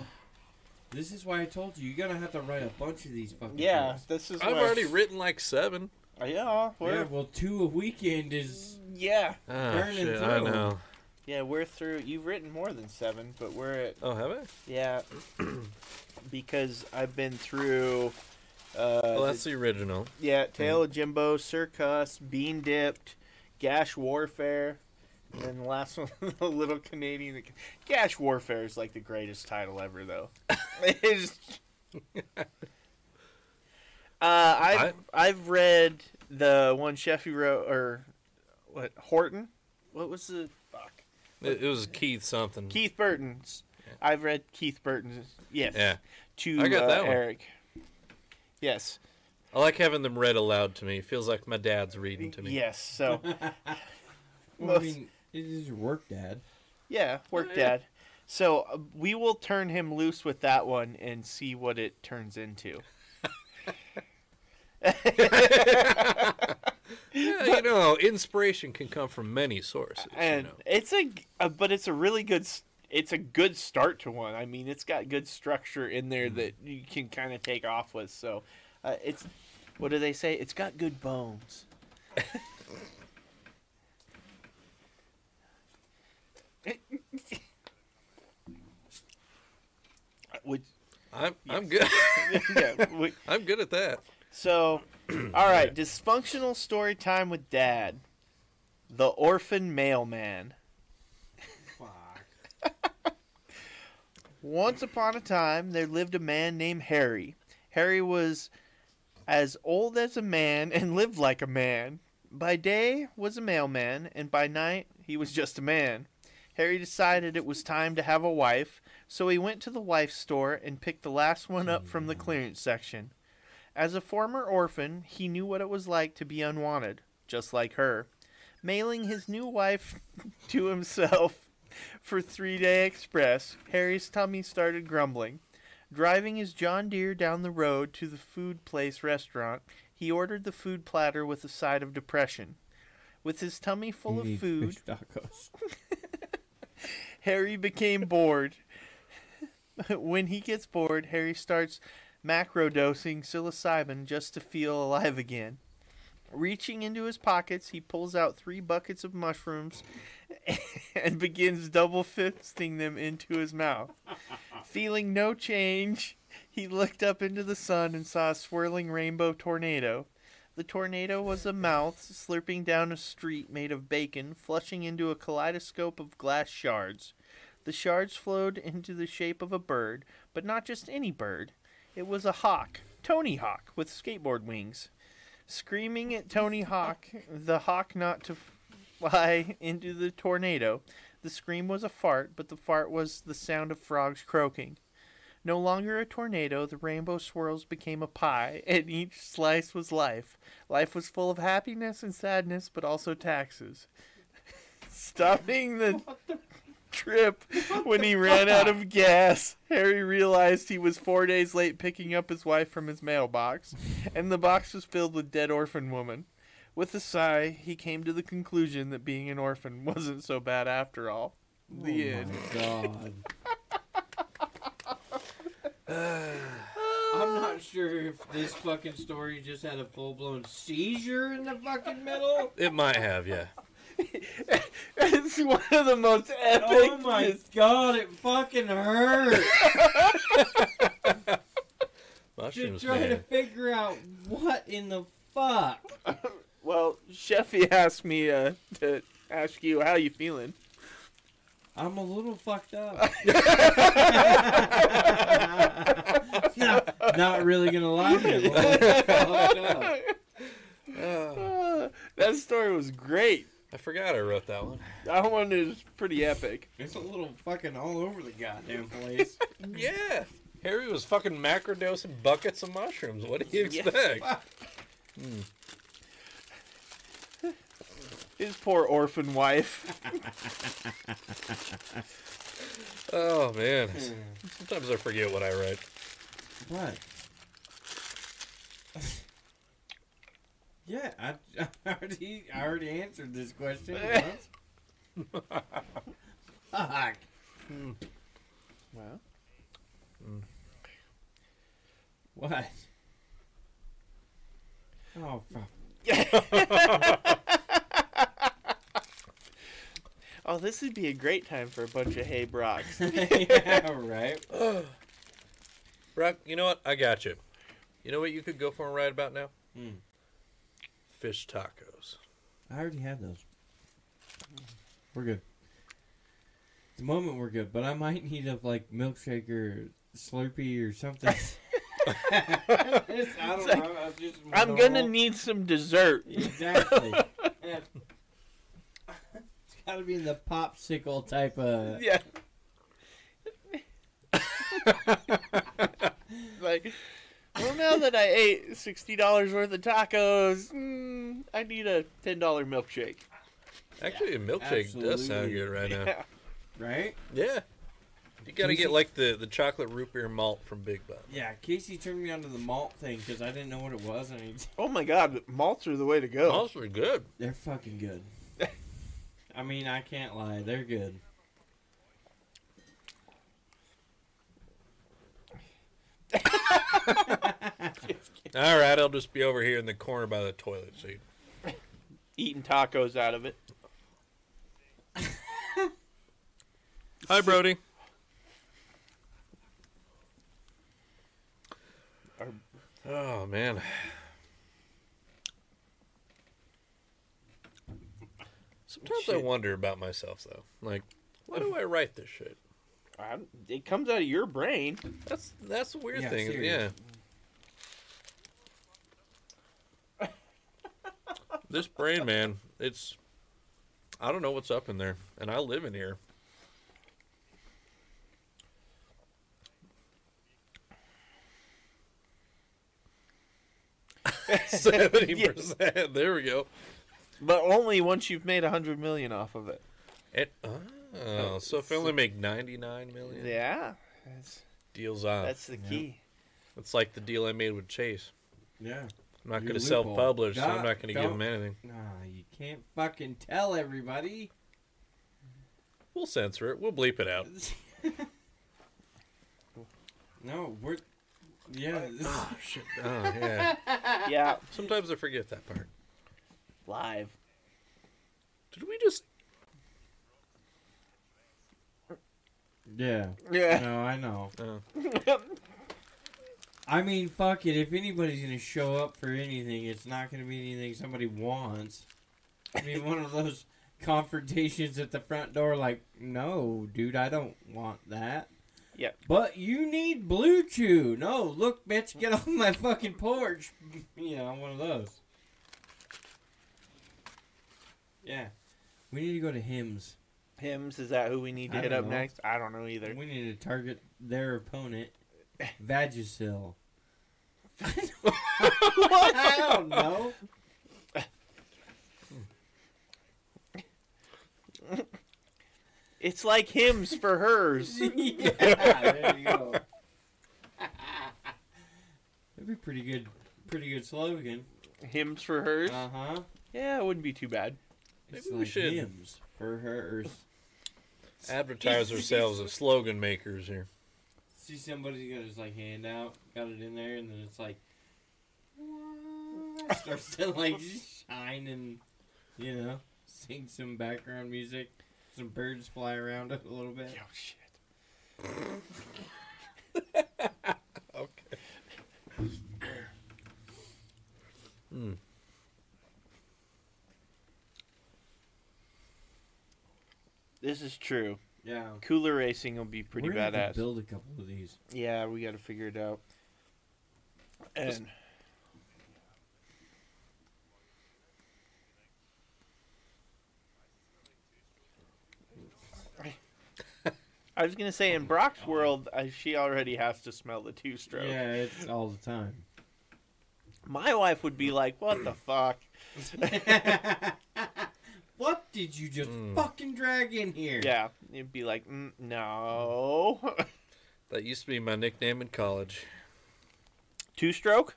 This is why I told you you're gonna have to write a bunch of these fucking. Yeah, things. this is. I've where- already written like seven. Uh, Yeah, Yeah, well, two a weekend is. Yeah, Ah, Burning shit, I know. Yeah, we're through. You've written more than seven, but we're at. Oh, have I? Yeah, because I've been through. Uh, Well, that's the original. Yeah, Tail of Jimbo, Circus, Bean Dipped, Gash Warfare, and then the last one, the little Canadian. Gash Warfare is like the greatest title ever, though. Uh, I've I've read the one Sheffy wrote or what Horton. What was the? It, it was Keith something. Keith Burton's. I've read Keith Burton's. Yes. Yeah. To I got uh, that one. Eric. Yes. I like having them read aloud to me. It feels like my dad's reading to me. Yes. So. well, I Most- mean, it is your work, Dad. Yeah, work Oh, yeah. dad. So uh, we will turn him loose with that one and see what it turns into. Yeah, you know, inspiration can come from many sources. and you know. it's a, uh, but it's a really good. It's a good start to one. I mean, it's got good structure in there Mm. that you can kind of take off with. So, uh, it's what do they say? It's got good bones. Would I'm I'm good. yeah, we- I'm good at that. So, all right, dysfunctional story time with dad. The orphan mailman. Fuck. Once upon a time, there lived a man named Harry. Harry was as old as a man and lived like a man. By day was a mailman, and by night he was just a man. Harry decided it was time to have a wife, so he went to the wife store and picked the last one up from the clearance section. As a former orphan, he knew what it was like to be unwanted, just like her. Mailing his new wife to himself for three day express, Harry's tummy started grumbling. Driving his John Deere down the road to the food place restaurant, he ordered the food platter with a side of depression. With his tummy full of food. Harry became bored. when he gets bored, Harry starts macrodosing psilocybin just to feel alive again. Reaching into his pockets, he pulls out three buckets of mushrooms and begins double fisting them into his mouth. Feeling no change, he looked up into the sun and saw a swirling rainbow tornado. The tornado was a mouth slurping down a street made of bacon, flushing into a kaleidoscope of glass shards. The shards flowed into the shape of a bird, but not just any bird. It was a hawk, Tony Hawk, with skateboard wings. Screaming at Tony Hawk, the hawk not to fly into the tornado. The scream was a fart, but the fart was the sound of frogs croaking. No longer a tornado, the rainbow swirls became a pie, and each slice was life. Life was full of happiness and sadness, but also taxes. Stopping the trip when he ran out of gas, Harry realized he was four days late picking up his wife from his mailbox, and the box was filled with dead orphan woman. With a sigh, he came to the conclusion that being an orphan wasn't so bad after all. The oh end. my god. I'm not sure if this fucking story just had a full blown seizure in the fucking middle. It might have, yeah. it's one of the most epic. Oh my god, it fucking hurt. to Mushrooms, try to figure out what in the fuck. Well, Sheffy asked me uh, to ask you how you feeling. I'm a little fucked up. not, not really gonna lie to you. I'm a little fucked up. Uh, that story was great. I forgot I wrote that one. That one is pretty epic. It's a little fucking all over the goddamn place. Yeah. Harry was fucking macrodosing buckets of mushrooms. What do you Yeah. expect? Hmm. His poor orphan wife. Oh man. Hmm. Sometimes I forget what I write. What? Yeah, I, I already I already answered this question once. Fuck. Well, What? Oh fuck. oh, this would be a great time for a bunch of hay brocks. yeah, right. Brock, you know what? I got you. You know what you could go for right about now? Hmm. Fish tacos. I already had those. We're good. At the moment we're good, but I might need a like milkshake or Slurpee or something. I don't like, know. I'm, just I'm gonna need some dessert. Exactly. it's got to be the popsicle type of. yeah. like, well, now that I ate sixty dollars worth of tacos, mm, I need a ten dollar milkshake. Actually, a milkshake does sound good right now. Yeah. Right? Yeah. You gotta Casey- get like the, the chocolate root beer malt from Big Bud. Yeah, Casey turned me onto the malt thing because I didn't know what it was, and he, Oh my God, malts are the way to go. Malts are good. they're fucking good. I mean, I can't lie, they're good. All right, I'll just be over here in the corner by the toilet seat. Eating tacos out of it. Hi, Brody. Oh man. Sometimes I Shit. wonder about myself though. Like, why do I write this shit? I, it comes out of your brain. That's that's the weird Yeah, thing. serious. Yeah. this brain, man, it's I don't know what's up in there, and I live in here. Seventy percent. There we go. But only once you've made a hundred million off of it. It, Oh, oh, so if I only make ninety nine million, Yeah, that's, deals on. that's the key. It's like the deal I made with Chase. Yeah. I'm not Your going to loophole. self-publish, so I'm Don't- not going to give don't- him anything. Nah, you can't fucking tell everybody. We'll censor it. We'll bleep it out. no, we're. Yeah. this- ah, Oh shit. Oh yeah. Yeah, Sometimes I forget that part. live. Did we just? Yeah. Yeah. No, I know. Uh, I mean, fuck it. If anybody's gonna show up for anything, it's not gonna be anything somebody wants. I mean, one of those confrontations at the front door, like, no, dude, I don't want that. Yep. But you need BlueChew. No, look, bitch, get off my fucking porch. you know, one of those. Yeah. We need to go to Hims. Hims, is that who we need to I hit up know. next? I don't know either. We need to target their opponent, Vagisil. I don't know. It's like Hims for hers. yeah, there you go. That'd be pretty good. Pretty good slogan. Hims for hers. Uh huh. Yeah, it wouldn't be too bad. It's Maybe we like should- Hims for hers. Advertise ourselves as slogan makers here. See somebody got his like hand out, got it in there, and then it's like starts to like shine and you know sing some background music. Some birds fly around it a little bit. Oh shit. Okay. Hmm. This is true. Yeah, Cooler racing will be pretty We're gonna have to. Build a couple of these. Yeah, we got to figure it out. And I was gonna say in Brock's world, she already has to smell the two stroke. Yeah, it's all the time. My wife would be like, "What the fuck?" what did you just Mm. fucking drag in here? Yeah, it'd be like, mm, "No, That used to be my nickname in college. two stroke."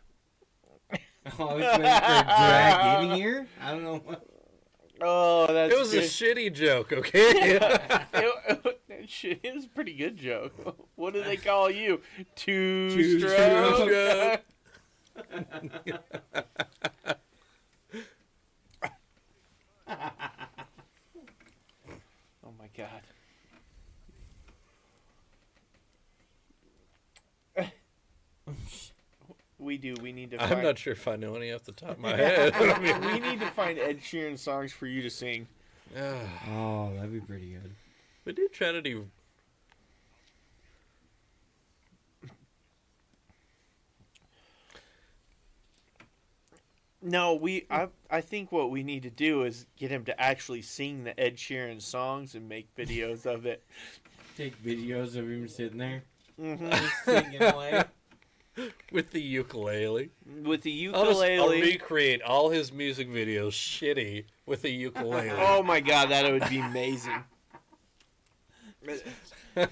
Oh, it's a drag in here? I don't know what. Oh, that's It was a shitty joke, okay? it, it, it was a pretty good joke. What do they call you? Two, Two stroke. stroke. My god. we do. We need to. Find... I'm not sure if I know any off the top of my head. I mean, we need to find Ed Sheeran songs for you to sing. Oh, that'd be pretty good. we did try to do. No, we. I. I think what we need to do is get him to actually sing the Ed Sheeran songs and make videos of it. Take videos of him sitting there hmm singing away. with the ukulele. With the I'll, just, I'll recreate all his music videos shitty with the ukulele. Oh my god, that would be amazing.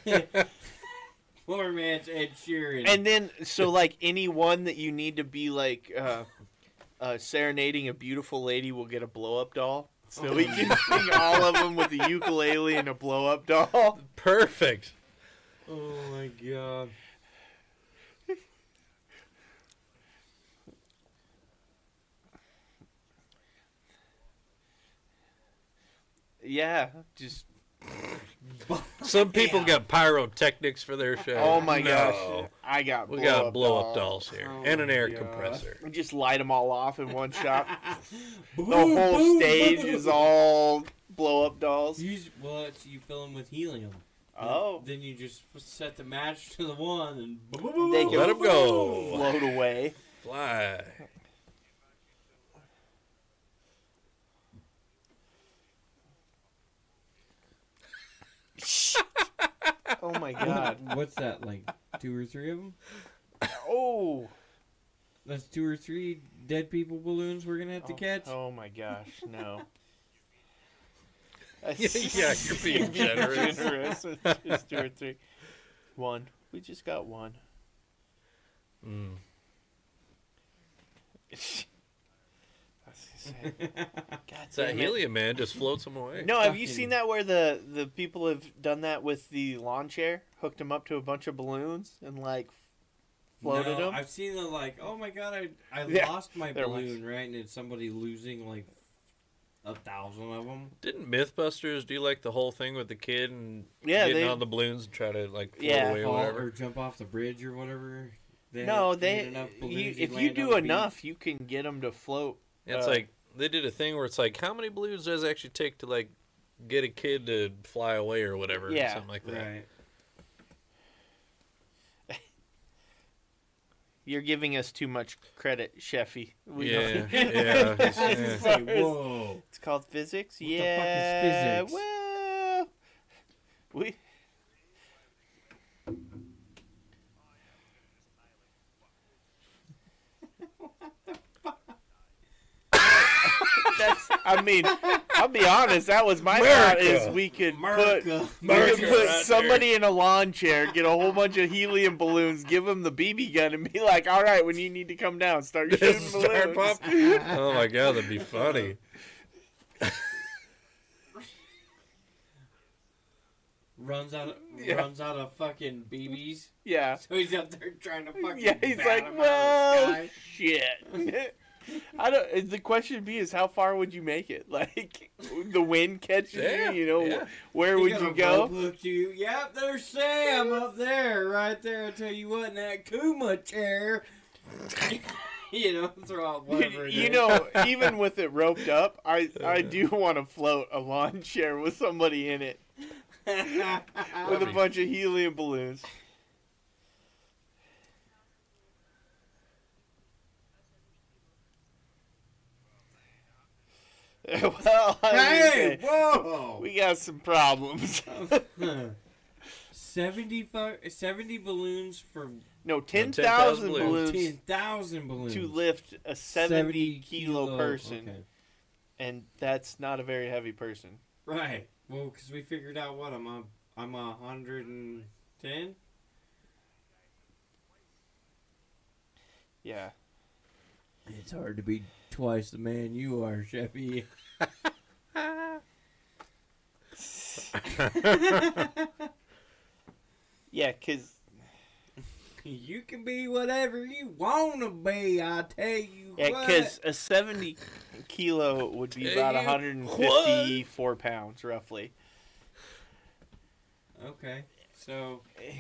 Poor man's Ed Sheeran. And then, so like any one that you need to be like uh, uh, serenading a beautiful lady will get a blow up doll. So we can sing all of them with a ukulele and a blow up doll. Perfect. oh my god. Yeah, just Some people Yeah. got pyrotechnics for their show. oh my No. gosh, I got We blow got up blow up dolls. dolls here Oh and an oh my air God. compressor. We Just light them all off in one shot. Boom, The whole stage is all blow up dolls. You s- well, it's, you fill them with helium. Oh, Then you just set the match to the one and boom, boom, boom, They boom, can Let 'em go. boom. float away. Fly. Oh my god. What's that like? Two or three of them? Oh. That's two or three dead people balloons we're gonna have to Oh, catch. Oh my gosh, no. Yeah, you're being generous. generous. Just two or three. One. We just got one. Mm. God It's that damn it. helium man just floats them away. No, have you seen that where the the people have done that with the lawn chair, hooked them up to a bunch of balloons and like floated no, them? I've seen the like, oh my god, I I Yeah, lost my there was. balloon, right? And it's somebody losing like a thousand of them. Didn't MythBusters do like the whole thing with the kid and Yeah, getting they- on the balloons and try to like float Yeah. away or Fall whatever? or jump off the bridge or whatever. They no, had- they enough you, balloons, if you'd you land on do the beach. enough, you can get them to float. Yeah, it's uh, like they did a thing where it's like, how many balloons does it actually take to like get a kid to fly away or whatever? or Yeah. something like that. Right. You're giving us too much credit, Sheffy. We Yeah, don't- yeah, I yeah. say, whoa. It's called physics. What the fuck is yeah. physics? Well, we. That's. I mean, I'll be honest. That was my thought. Is we could put America. we could put right somebody in a lawn chair, get a whole bunch of helium balloons, give them the BB gun, and be like, "All right, when you need to come down, start shooting Star balloons." pop. Oh my god, that'd be funny. runs out of Yeah. runs out of fucking BBs. Yeah. So he's up there trying to fucking Yeah, he's bat like, 'em out well, shit. I don't. Eh, the question be is how far would you make it? Like the wind catches Yeah, you, you know, yeah. where He would you go? rope hook to you. Yep, there's Sam up there, right there. I tell you what, in that Kuma chair. you know, throw out whatever. it You is. know, even with it roped up, I I do want to float a lawn chair with somebody in it with a bunch of helium balloons. well, hey, hey, whoa! we got some problems. 75, 70 balloons for No, ten 10,000 thousand balloons. balloons 10,000 balloons. to lift a seventy, kilo, person, Okay. and that's not a very heavy person. Right. Well, because we figured out what I'm a, I'm a hundred and ten. Yeah. It's hard to be twice the man you are, Sheffy. Yeah, cause you can be whatever you wanna be. I tell you yeah, what. 'cause a seventy kilo would be about you hundred and fifty-four pounds, roughly. okay, so eh.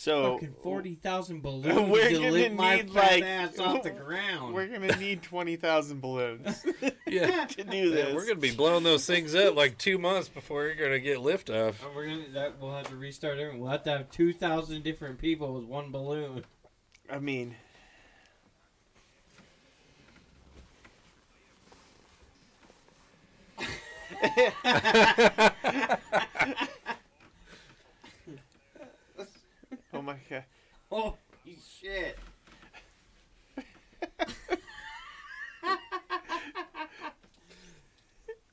So fucking forty thousand balloons We're to gonna lift my need, fat like- ass off the ground. we're gonna need twenty thousand balloons Yeah. to do Yeah, this. we're gonna be blowing those things up like two months before you're gonna get lift off. And we're gonna that we'll have to restart everything. We'll have to have two thousand different people with one balloon. I mean, oh my god. Oh shit!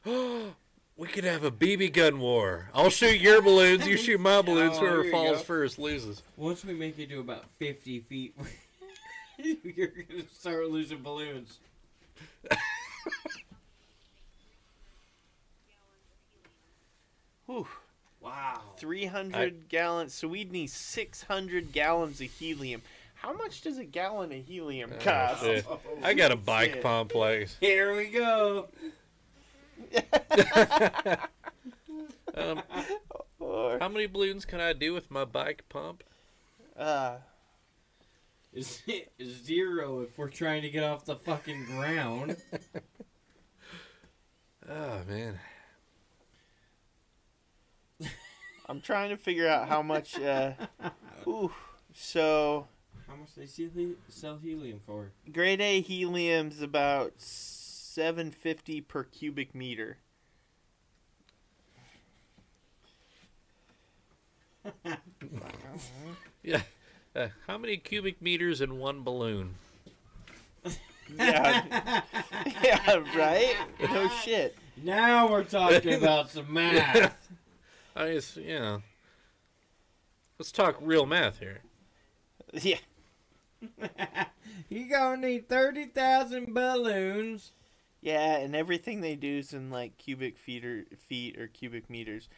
We could have a BB gun war. I'll shoot your balloons, you shoot my oh, balloons. Oh, Whoever falls go. first loses. Once we make it to about fifty feet, you're gonna start losing balloons. Whew. Wow. 300 gallons. So we'd need 600 gallons of helium. How much does a gallon of helium Oh, cost? shit. I got a bike Shit. pump place. Here we go. Um, how many balloons can I do with my bike pump? uh, Is zero if we're trying to get off the fucking ground. Oh man. I'm trying to figure out how much. Uh, ooh, so How much they sell, helium for? grade A helium's about 750 per cubic meter. Yeah. Uh, how many cubic meters in one balloon? Yeah, yeah, right. No shit. Now we're talking about some math. I just, you know. Let's talk real math here. Yeah. you gonna need thirty thousand balloons. Yeah, and everything they do is in like cubic feet or feet or cubic meters.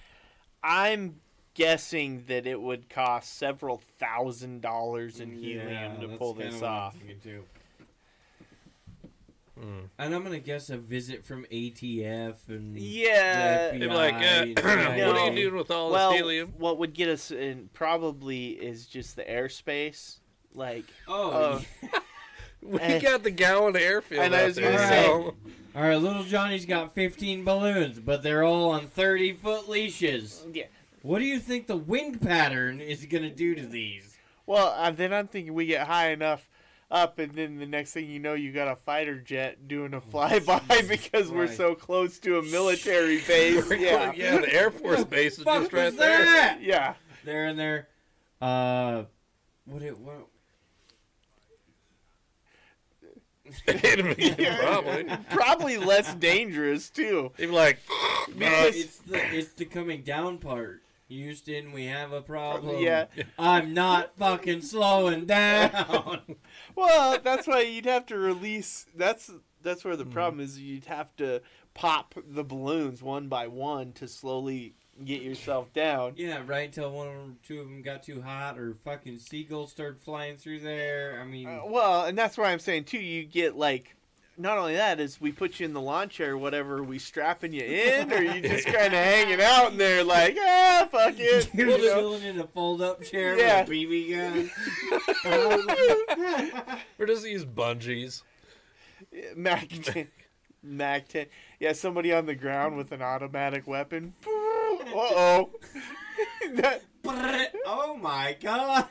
I'm guessing that it would cost several thousand dollars in helium Yeah, to pull this what I'm off. Thinking too. Mm. And I'm gonna guess a visit from ATF and Yeah, the like, uh, FBI, what are you doing with all well, this helium? what would get us in probably is just the airspace. Like, Oh, uh, We eh. got the gallon airfield And I was there. gonna say- so- all right. Little Johnny's got 15 balloons, but they're all on 30 foot leashes. yeah. What do you think the wind pattern is gonna do to these? Well, uh, then I'm thinking we get high enough up, and then the next thing you know, you got a fighter jet doing a flyby because we're so close to a military base. yeah, yeah, the Air Force base is just was right there. that? yeah. They're in there. Uh, what it what? It'd be- Probably. Probably less dangerous too. They'd be like, No, Because- it's the it's the coming down part. Houston, we have a problem. Yeah. I'm not fucking slowing down. Well, that's why you'd have to release. That's that's where the Hmm. problem is. You'd have to pop the balloons one by one to slowly get yourself down. yeah, right till one or two of them got too hot, or fucking seagulls started flying through there. I mean, Uh, well, and that's why I'm saying too. You get like. Not only that is we put you in the lawn chair, or whatever. We strapping you in, or you just kind of hanging out in there, like ah, fuck it. you're you know? chilling in a fold-up chair Yeah. with a BB gun. or does he use bungees. Mac 10. Mac 10. Yeah, somebody on the ground with an automatic weapon. Uh oh. oh my god!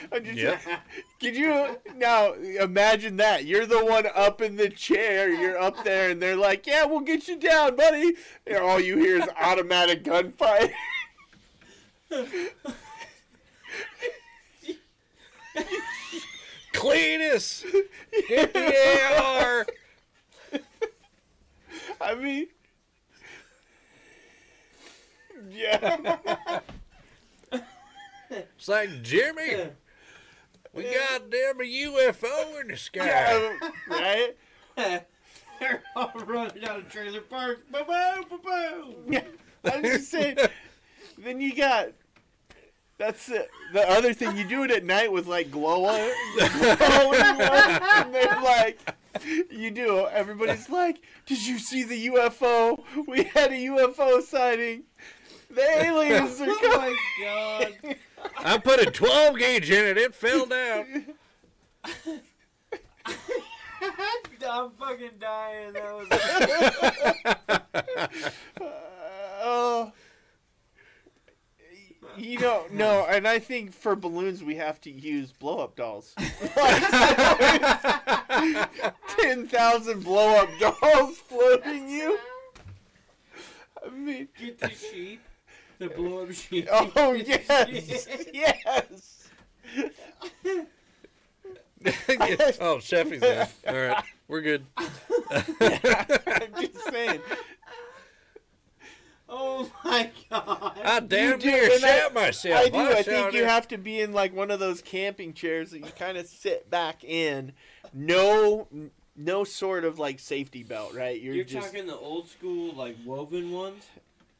I'm Yep. Could you now imagine that? You're the one up in the chair. You're up there, and they're like, "Yeah, we'll get you down, buddy." And all you hear is automatic gunfire. Cletus! Get the AR! I mean, yeah. It's like, Jimmy, we got damn a UFO in the sky. yeah, right. They're all running out of trailer park. Boom, boom, boom, boom. Yeah, I'm just saying. then you got. That's the, the other thing. You do it at night with like glow on, glowing lights, and they're like, you do. Everybody's like, "Did you see the UFO? We had a UFO sighting. The aliens are coming. Oh my god! I put a 12 gauge in it, it fell down. I'm fucking dying. That was. Oh. You know, no, and I think for balloons we have to use blow up dolls. Ten thousand blow up dolls floating you. I mean, Get the sheep. The blow up sheep. oh yes, yes. oh, Sheffy's in. All right, we're good. I'm just saying. Oh my god. I damn do, near and I- shot myself. I do. I think you it. have to be in like one of those camping chairs that you kind of sit back in. No, no sort of like safety belt, right? You're, You're just talking the old school like woven ones.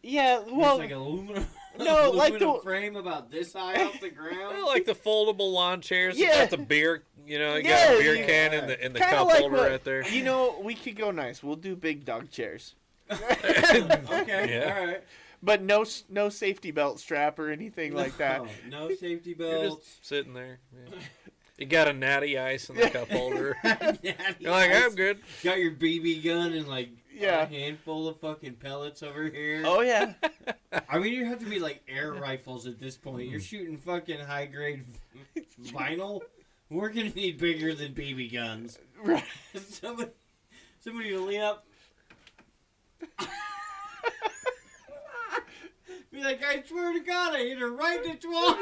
Yeah. It's Well, like aluminum. No, like aluminum the- frame about this high off the ground. I like the foldable lawn chairs. Yeah. Yeah. Got the beer, you know, you Yeah, got a beer yeah. can in the in the Kinda cup like holder what- right there. you know, we could go nice. We'll do big dog chairs, okay, Yeah. all right. but no, no safety belt strap or anything like that. No, no safety You're belts. just sitting there. yeah. You got a natty ice in the cup holder. Natty You're like, Ice. I'm good. Got your BB gun and like Yeah. a handful of fucking pellets over here. Oh yeah, I mean, you have to be like air rifles at this point. You're mm. shooting fucking high grade vinyl. We're gonna need bigger than BB guns. right. somebody, somebody to lean up. Be like, I swear to God, I hit her right in the twat.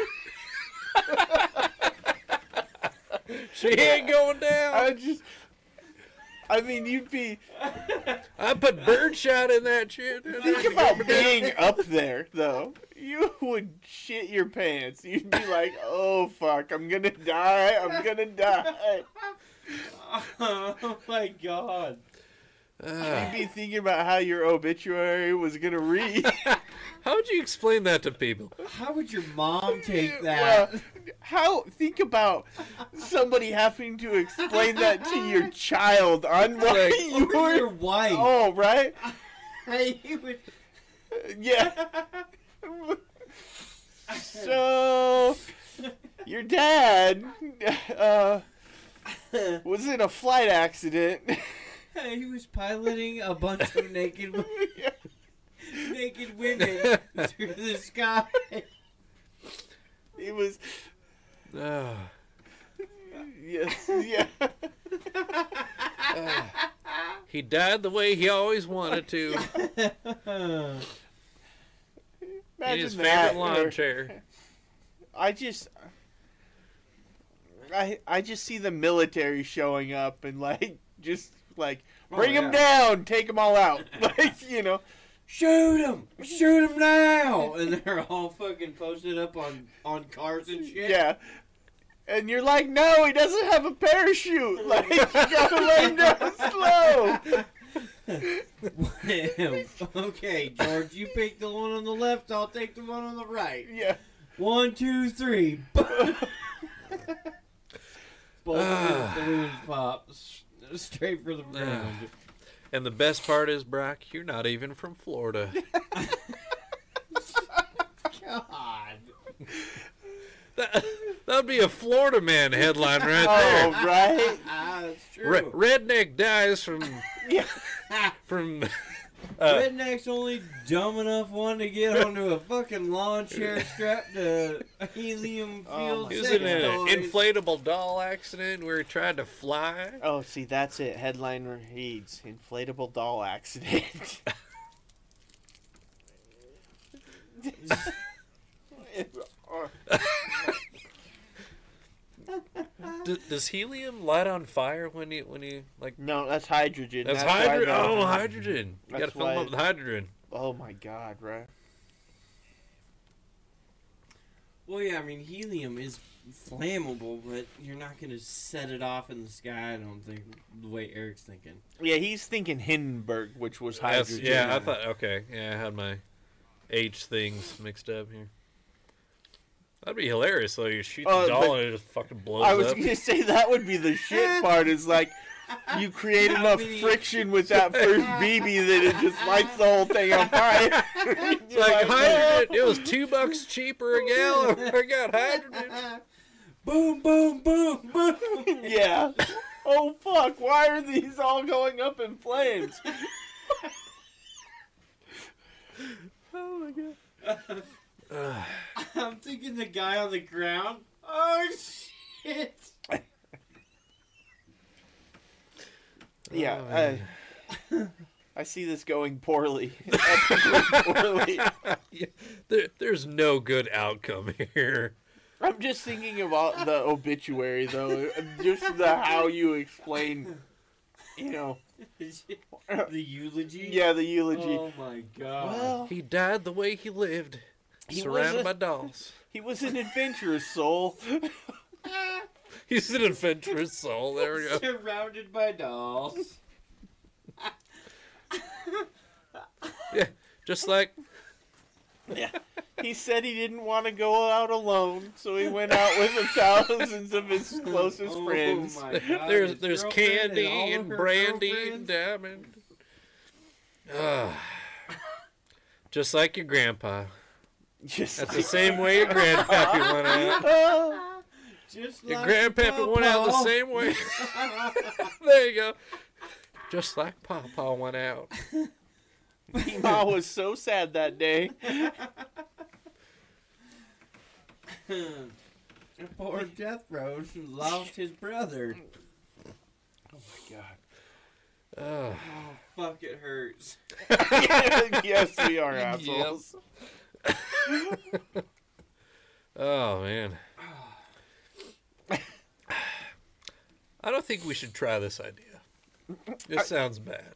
She ain't going down. I just I mean, you'd be I put birdshot in that shit. think about being up there though. You would shit your pants. You'd be like, "Oh fuck, I'm gonna die. I'm gonna die." oh my god. Ah. You'd be thinking about how your obituary was gonna read. How would you explain that to people? How would your mom take that? Well, how think about somebody having to explain that to your child on why Like, you or were your wife. Oh, right? Hey, you would- Yeah. so your dad uh, was in a flight accident. he was piloting a bunch of naked naked women through the sky. he was Ah. yes, yeah. he died the way he always wanted to in Imagine his that. favorite lawn chair. I just I I just see the military showing up and like just like bring Oh, them down, take them all out. like, you know. Shoot him! Shoot him now! And they're all fucking posted up on on cars and shit. Yeah. And you're like, "No, he doesn't have a parachute." Like, you got to let him down slow. okay, George, you pick the one on the left. I'll take the one on the right. Yeah. One, two, three. Both Ah. balloons pop straight for the ground. And the best part is, Brock, you're not even from Florida. God. That would be a Florida man headline right there. Oh, right. Ah, that's true. Re- redneck dies from Yeah. from. Uh, Redneck's only dumb enough one to get onto a fucking lawn chair strapped to a helium Oh filled my he was sex in an inflatable doll accident where he tried to fly. Oh, see, that's it. Headline reads: Inflatable doll accident. D- does helium light on fire when you when you like? no, that's hydrogen. That's, why hydrogen. Oh, hydrogen. You gotta fill them up with hydrogen. Oh my god, right? Well, yeah, I mean, helium is flammable, but you're not going to set it off in the sky, I don't think, the way Eric's thinking. Yeah, he's thinking Hindenburg, which was That's- hydrogen. yeah, I thought. Okay, yeah, I had my H things mixed up here. That'd be hilarious though. You shoot the Oh, doll and it just fucking blows up. I was up. gonna say that would be the shit part. Is like you create How enough many- friction with that first BB that it just lights the whole thing on fire. It's like hydrogen. It was two bucks cheaper a gallon. I got hydrogen. boom, boom, boom, boom. yeah. Oh fuck! Why are these all going up in flames? oh my god. I'm thinking the guy on the ground. Oh, shit. Yeah. Oh, I. I see this going poorly. Poorly. Yeah, there, there's no good outcome here. I'm just thinking about the obituary though. Just the how you explain, you know. the eulogy? Yeah, the eulogy. Oh, my God. Well, He died the way he lived, He surrounded was a- by dolls. he was an adventurous soul. He's an adventurous soul. There we go. Surrounded by dolls. Yeah, just like Yeah. He said he didn't want to go out alone, so he went out with the thousands of his closest Oh, friends. my God. there's His there's candy all of and brandy girlfriends. and diamond. Ah. just like your grandpa. Just That's the same way your grandpappy went out. Just Your like grandpappy went out the same way. there you go. Just like Papa went out. Ma was so sad that day. Poor Death Row lost his brother. Oh my god. Oh, Oh, fuck, it hurts. yes, we are assholes. Oh man. I don't think we should try this idea. This sounds bad.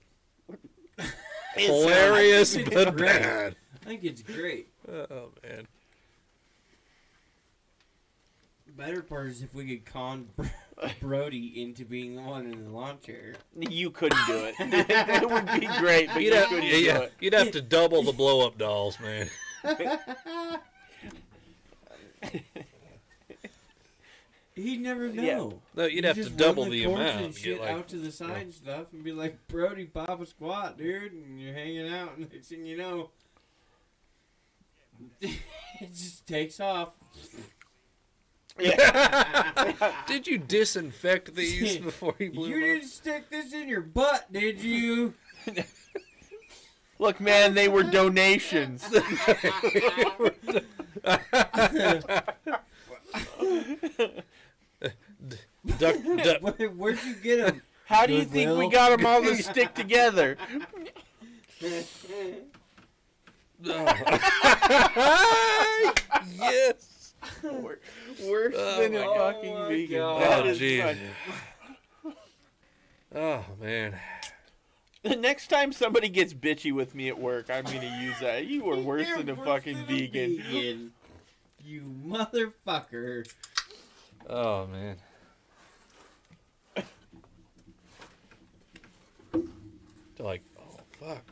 It Hilarious, It's but great. bad. I think it's great. Oh man. The better part is if we could con Brody into being the one in the lawn chair. You couldn't do it. it would be great, but You'd you have, couldn't yeah, yeah, it. you'd have to double the blow up dolls, man. He'd never know. Yeah. No, you'd You have to just double run the cords amount. and shit Get like, out to the side and stuff, and be like, Brody, pop a squat, dude, and you're hanging out, and next thing you know, it just takes off. Did you disinfect these before you blew You didn't stick this in your butt, did you? Look, man, they were donations. Duck, duck. Where, would you get them? How do you think we got them all to stick together? yes. Worse Oh than a my fucking God. vegan. Oh, That Oh, jeez. Oh man. The next time somebody gets bitchy with me at work, I'm gonna use that. You were worse You're than a worse fucking than a vegan. vegan. You motherfucker. Oh man. They're like, oh fuck.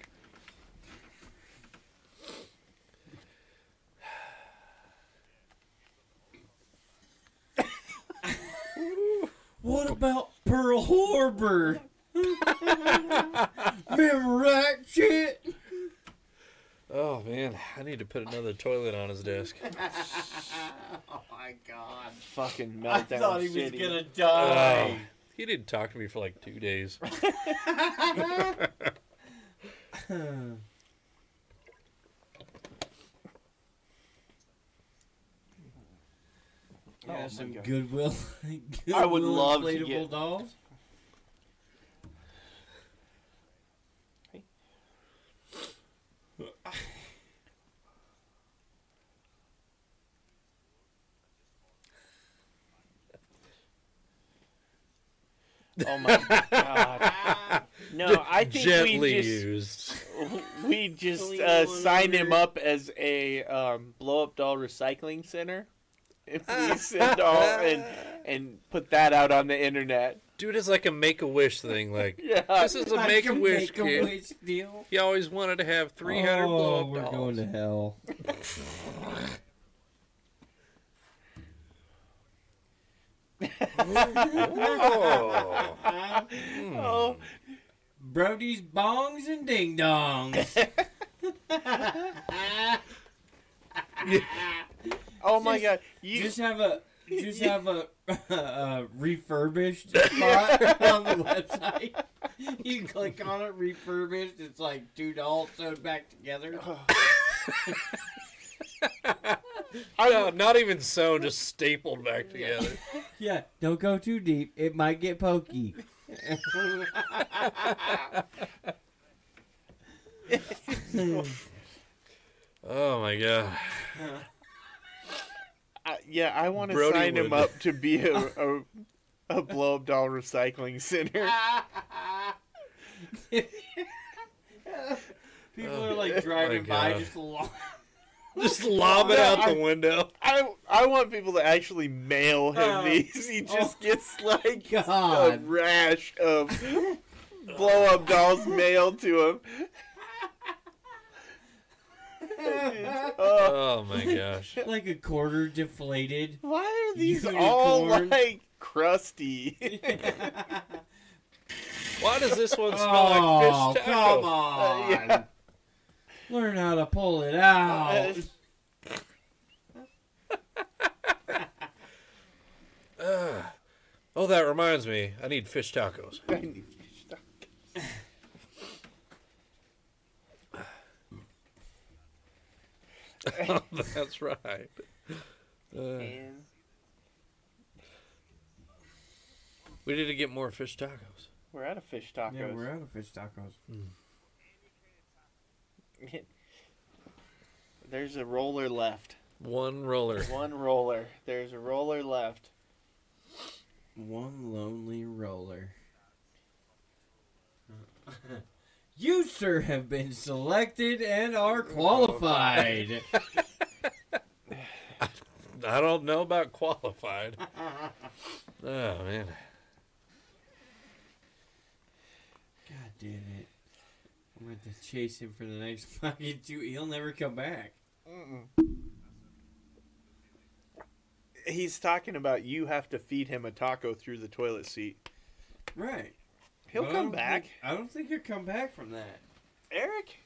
What about Pearl Harbor? Remember that shit? Oh man, I need to put another toilet on his desk. oh my god. Fucking meltdown. I meltdown thought he was city. gonna Oh, die. he didn't talk to me for like two days. yeah, Oh some Goodwill. Goodwill I would love to inflatable get- dolls. Oh my god. No, I think Gently we just used. we just uh, one sign him up as a um, blow up doll recycling center. If we send all and and put that out on the internet. Dude, it's like a make a wish thing. Like, Yeah. this is a make a wish kid. Deal. He always wanted to have 300 blow oh, up we're dolls. going to hell. Oh. Oh, Brody's bongs and ding dongs. oh my Just- god. You just have a just have a, a refurbished spot on the website. You click on it, refurbished. It's like two dolls sewed back together. No, not even so, just stapled back together. Yeah, don't go too deep. It might get pokey. Oh my god. I, yeah, I want to Brody sign him would. up to be a a, a blow up doll recycling center. People are like driving oh, my by God. just along. Just lob it out the window. I I want people to actually mail him Oh. these. He just oh. gets like a rash of blow up dolls mailed to him. Oh, Oh my gosh. like a quarter deflated. why are these all like crusty? Why does this one smell oh, like fish oh, taco? come taco? on. yeah. Learn how to pull it out. Ugh. Oh, that reminds me. I need fish tacos. I need fish tacos. That's right. Uh, we need to get more fish tacos. we're out of fish tacos. Yeah, we're out of fish tacos. There's a roller left. One roller. One roller. There's a roller left. One lonely roller. You, sir, have been selected and are qualified. I don't know about qualified. Oh man. God damn it. I'm going to chase him for the next fucking two. He'll never come back. He's talking about you have to feed him a taco through the toilet seat. Right. He'll But I come don't back. think- I don't think he'll come back from that. Eric?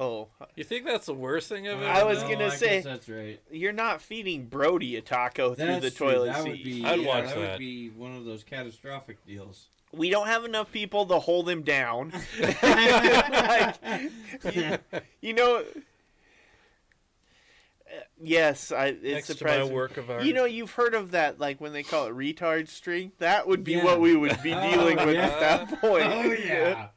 Oh, You think that's the worst thing I've I was No, gonna guess say- that's right. you're not feeding Brody a taco through That's the true. toilet That seat. would be. I'd yeah, watch that. that. would be one of those catastrophic deals. We don't have enough people to hold him down. Like, you, you know. uh, Yes, I. It's Next to my work of art. You know, you've heard of that, like when they call it retard string. That would be Yeah. what we would be Oh, dealing with yeah. at that point. Oh yeah.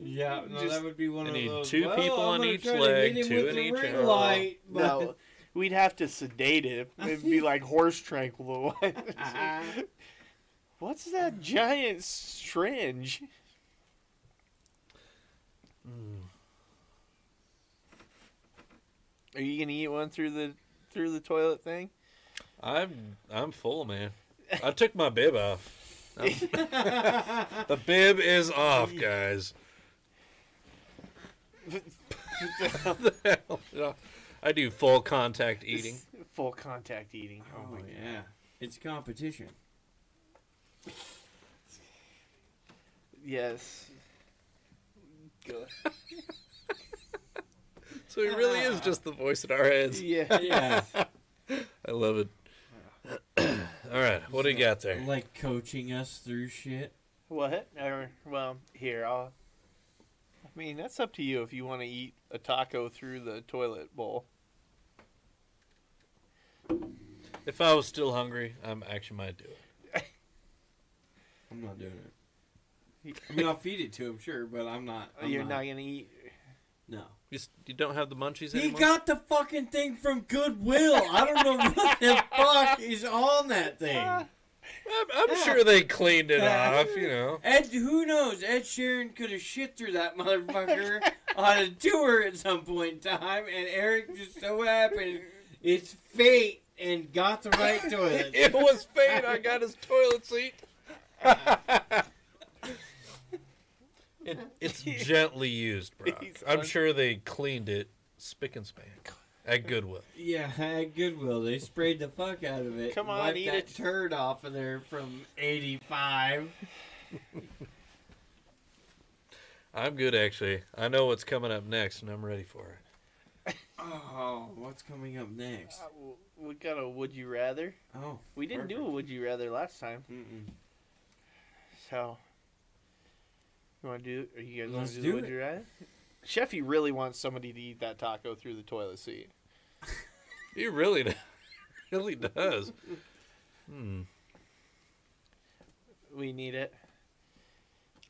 Yeah, no, Just- that would be one I of need those. two well, people I'm on each leg, two with in each ring arm. light, but- No, we'd have to sedate him. It'd be like horse tranquilizer. What's that giant syringe? Hmm. Are you gonna eat one through the through the toilet thing? I'm I'm full, man. I took my bib off. The bib is off, guys. The hell? I do full contact eating. Full contact eating. Oh, Oh my god. yeah, it's competition. Yes. Good. So he really is just the voice in our heads. Yeah. Yeah, I love it. All right, what do you got there? like coaching us through shit. What? Or, well, here I'll. I mean, that's up to you if you want to eat a taco through the toilet bowl. If I was still hungry, I am actually might do it. I'm not doing it. I mean, I'll feed it to him, sure, but I'm not. Oh, I'm You're not gonna eat. No. You, s- you don't have the munchies anymore? He anymore. got the fucking thing from Goodwill. I don't know what the fuck is on that thing. Ah. I'm, I'm sure they cleaned it Yeah. off. You know. Ed, who knows? Ed Sheeran could have shit through that motherfucker on a tour at some point in time, and Eric just so happened it's fate and got the right toilet. It was fate. I got his toilet seat. It, it's gently used, bro. I'm sure they cleaned it spick and span at Goodwill. Yeah, at Goodwill, they sprayed the fuck out of it. Come on, wiped eat that it. turd off of there from '85. I'm good, actually. I know what's coming up next, and I'm ready for it. Oh, what's coming up next? Uh, w- We got a would you rather. Oh, We didn't do a would you rather last time, mm-mm. So. You want to do? Are you guys want to do, do the would it. you rather? Sheffy really wants somebody to eat that taco through the toilet seat. He really, does. really does. Hmm. We need it.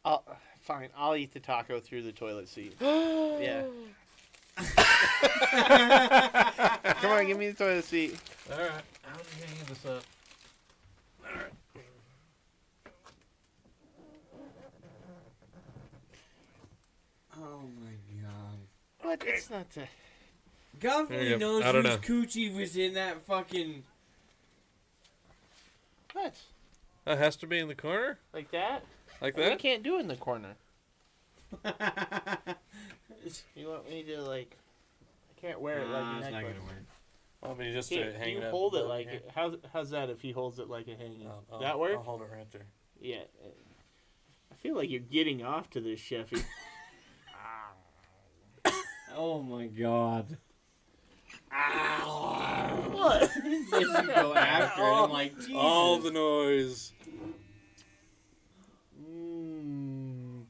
I'll, fine, I'll eat the taco through the toilet seat. yeah. Come on, give me the toilet seat. All right. I'm hanging this up. oh my god. What? It's not the. God There only you go. knows I don't whose know. coochie was in that fucking. What? That has to be in the corner, Like that? like We that. can't do it in the corner. You want me to like? I can't wear it like Nah, a it's not necklace. gonna work. Want me just Here, you hold it like it. How's how's that if he holds it like a hanging? that work? I'll hold it right there. Yeah. I feel like you're getting off to this, Sheffy. Oh my god. what? As you go after it, I'm like, Jesus. All the noise. Mm.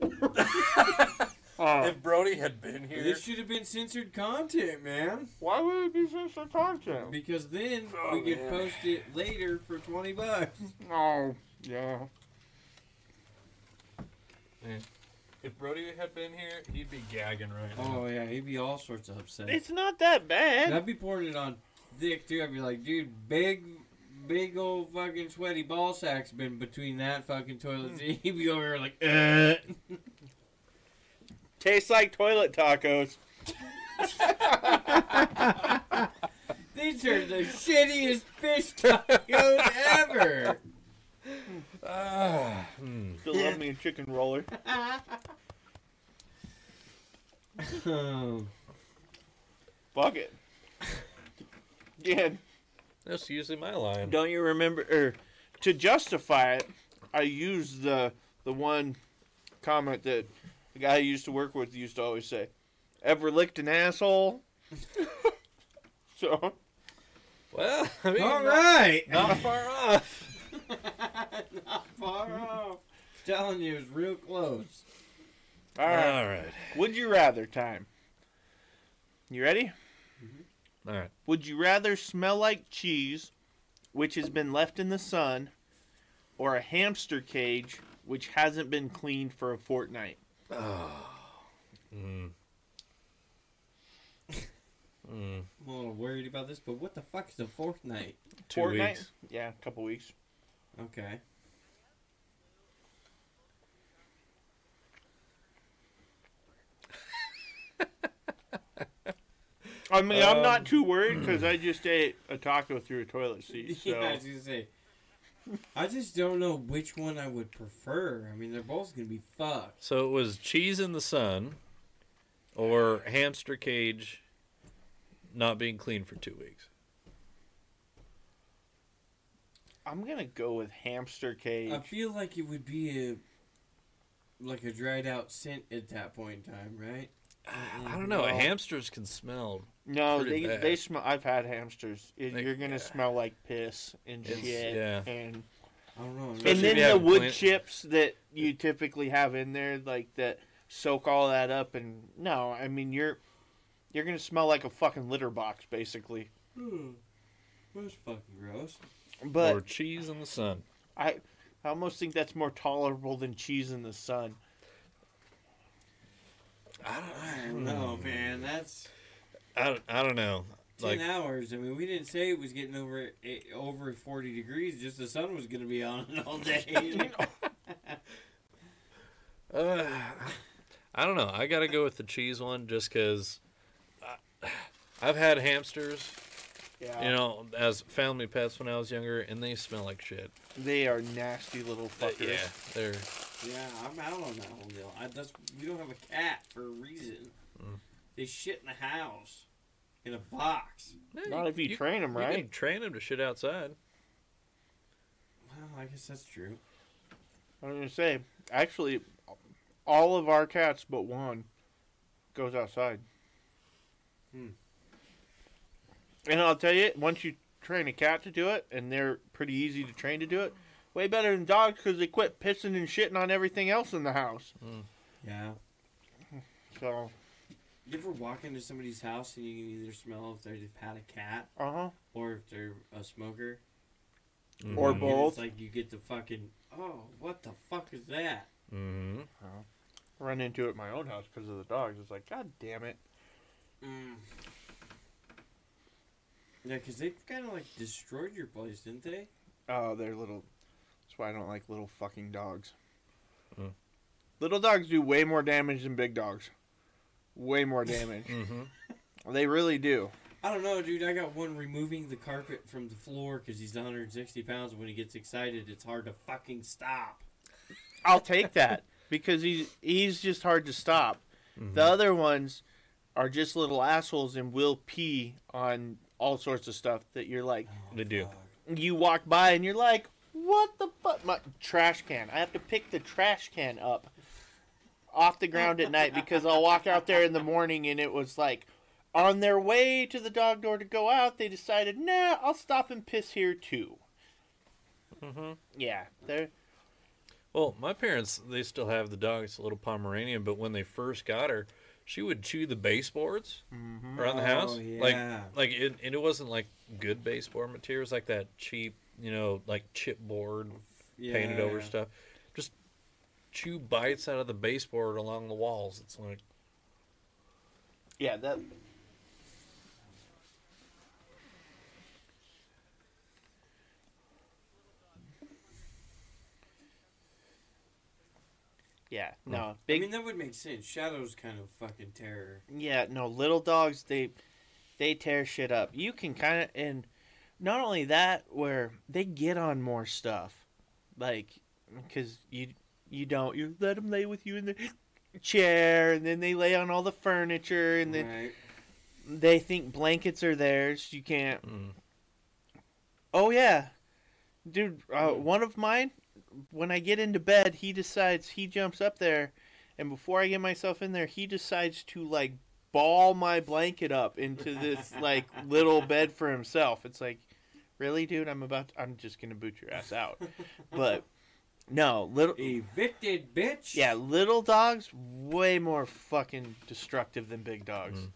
If Brody had been here, This should have been censored content, man. Why would it be censored content? Because then Oh, we could yeah. post it later for 20 bucks. Oh, yeah. If Brody had been here, he'd be gagging right now. Oh, yeah, he'd be all sorts of upset. It's not that bad. I'd be pouring it on Dick too. I'd be like, dude, big big old fucking sweaty ball sack's been between that fucking toilet Hmm. seat. He'd be over here like, uh. Tastes like toilet tacos. These are the shittiest fish tacos ever. Ah. Still love me a chicken roller. Fuck it. Again, That's usually my line. don't you remember? Or to justify it, I used the the one comment that the guy I used to work with used to always say, "Ever licked an asshole?" so Well, I mean, All not, right. not far off. Not far off. Telling you, it's real close. all right. All right. Would you rather time? You ready? All right. Would you rather smell like cheese, which has been left in the sun, or a hamster cage which hasn't been cleaned for a fortnight? Mm. Mm. I'm a little worried about this, but what the fuck is a fourth night? Two fortnight? weeks. Yeah, a couple weeks. Okay. I mean, I'm Um, not too worried because I just ate a taco through a toilet seat. So Yeah, I was gonna say. I just don't know which one I would prefer. I mean, they're both gonna be fucked. So it was cheese in the sun, or hamster cage, not being clean for two weeks. I'm gonna go with hamster cage. I feel like it would be a like a dried out scent at that point in time, right? I don't know. Well- hamsters can smell. no, they bad. they smell. I've had hamsters. It- They- You're gonna yeah. smell like piss and It's- shit. yeah. And I don't know. Especially and then the wood cleaned- chips that you typically have in there, like that, soak all that up. And no, I mean you're you're gonna smell like a fucking litter box, basically. Hmm. That's fucking gross. But or cheese in the sun. I I almost think that's more tolerable than cheese in the sun. I I don't know, man. That's I don't, I don't know. ten Like, hours. I mean, we didn't say it was getting over over forty degrees. Just the sun was gonna be on it all day. uh, I don't know. I got to go with the cheese one just because I've had hamsters, Yeah, you know, as family pets when I was younger, and they smell like shit. they are nasty little fuckers. yeah, they're. yeah, I'm out on that whole deal. I, that's we don't have a cat for a reason. Mm. They shit in the house, in a box. Not if you, train them You right. can train them to shit outside. Well, I guess that's true. I'm gonna say, actually, all of our cats but one goes outside. Hmm. And I'll tell you, once you train a cat to do it, and they're pretty easy to train to do it, way better than dogs because they quit pissing and shitting on everything else in the house. Yeah. So, You ever walk into somebody's house and you can either smell if they've had a cat uh huh. or if they're a smoker? Or Mhm. And both. It's like you get the fucking, oh, what the fuck is that? Mhm. Run into it at my own house because of the dogs. It's like, god damn it. Mm. Yeah, because they kind of like destroyed your place, didn't they? Oh, they're little. That's why I don't like little fucking dogs. Hmm. Little dogs do way more damage than big dogs. Way more damage. Mhm. they really do. I don't know, dude. I got one removing the carpet from the floor because he's 160 pounds. When he gets excited, it's hard to fucking stop. I'll take that because he's he's just hard to stop. The other ones are just little assholes and will pee on all sorts of stuff that you're like They do. You walk by and you're like, what the fuck? My trash can. I have to pick the trash can up off the ground at night because I'll walk out there in the morning and it was like on their way to the dog door to go out. They decided, nah, I'll stop and piss here too. Mhm. Yeah, they're Well, my parents they still have the dog. It's a little Pomeranian, but when they first got her, she would chew the baseboards mm-hmm. around the Oh, house. yeah. Like, like it, and it wasn't like good baseboard material. It was like that cheap, you know, like chipboard painted over Yeah. stuff. Just chew bites out of the baseboard along the walls. It's like, yeah that. Yeah, no, I big. mean, that would make sense. Shadow's kind of fucking terror. yeah, no, little dogs they they tear shit up. You can kind of and not only that, where they get on more stuff, like because you you don't you let them lay with you in the chair, and then they lay on all the furniture, and then right. they think blankets are theirs. You can't. Mm. Oh yeah, dude. Uh, Mm. one of mine. When I get into bed, he decides he jumps up there, and before I get myself in there, he decides to like ball my blanket up into this like little bed for himself. It's like, really, dude? I'm about. To, I'm just gonna boot your ass out. But no, little. Evicted, bitch. Yeah, little dogs way more fucking destructive than big dogs. Mm.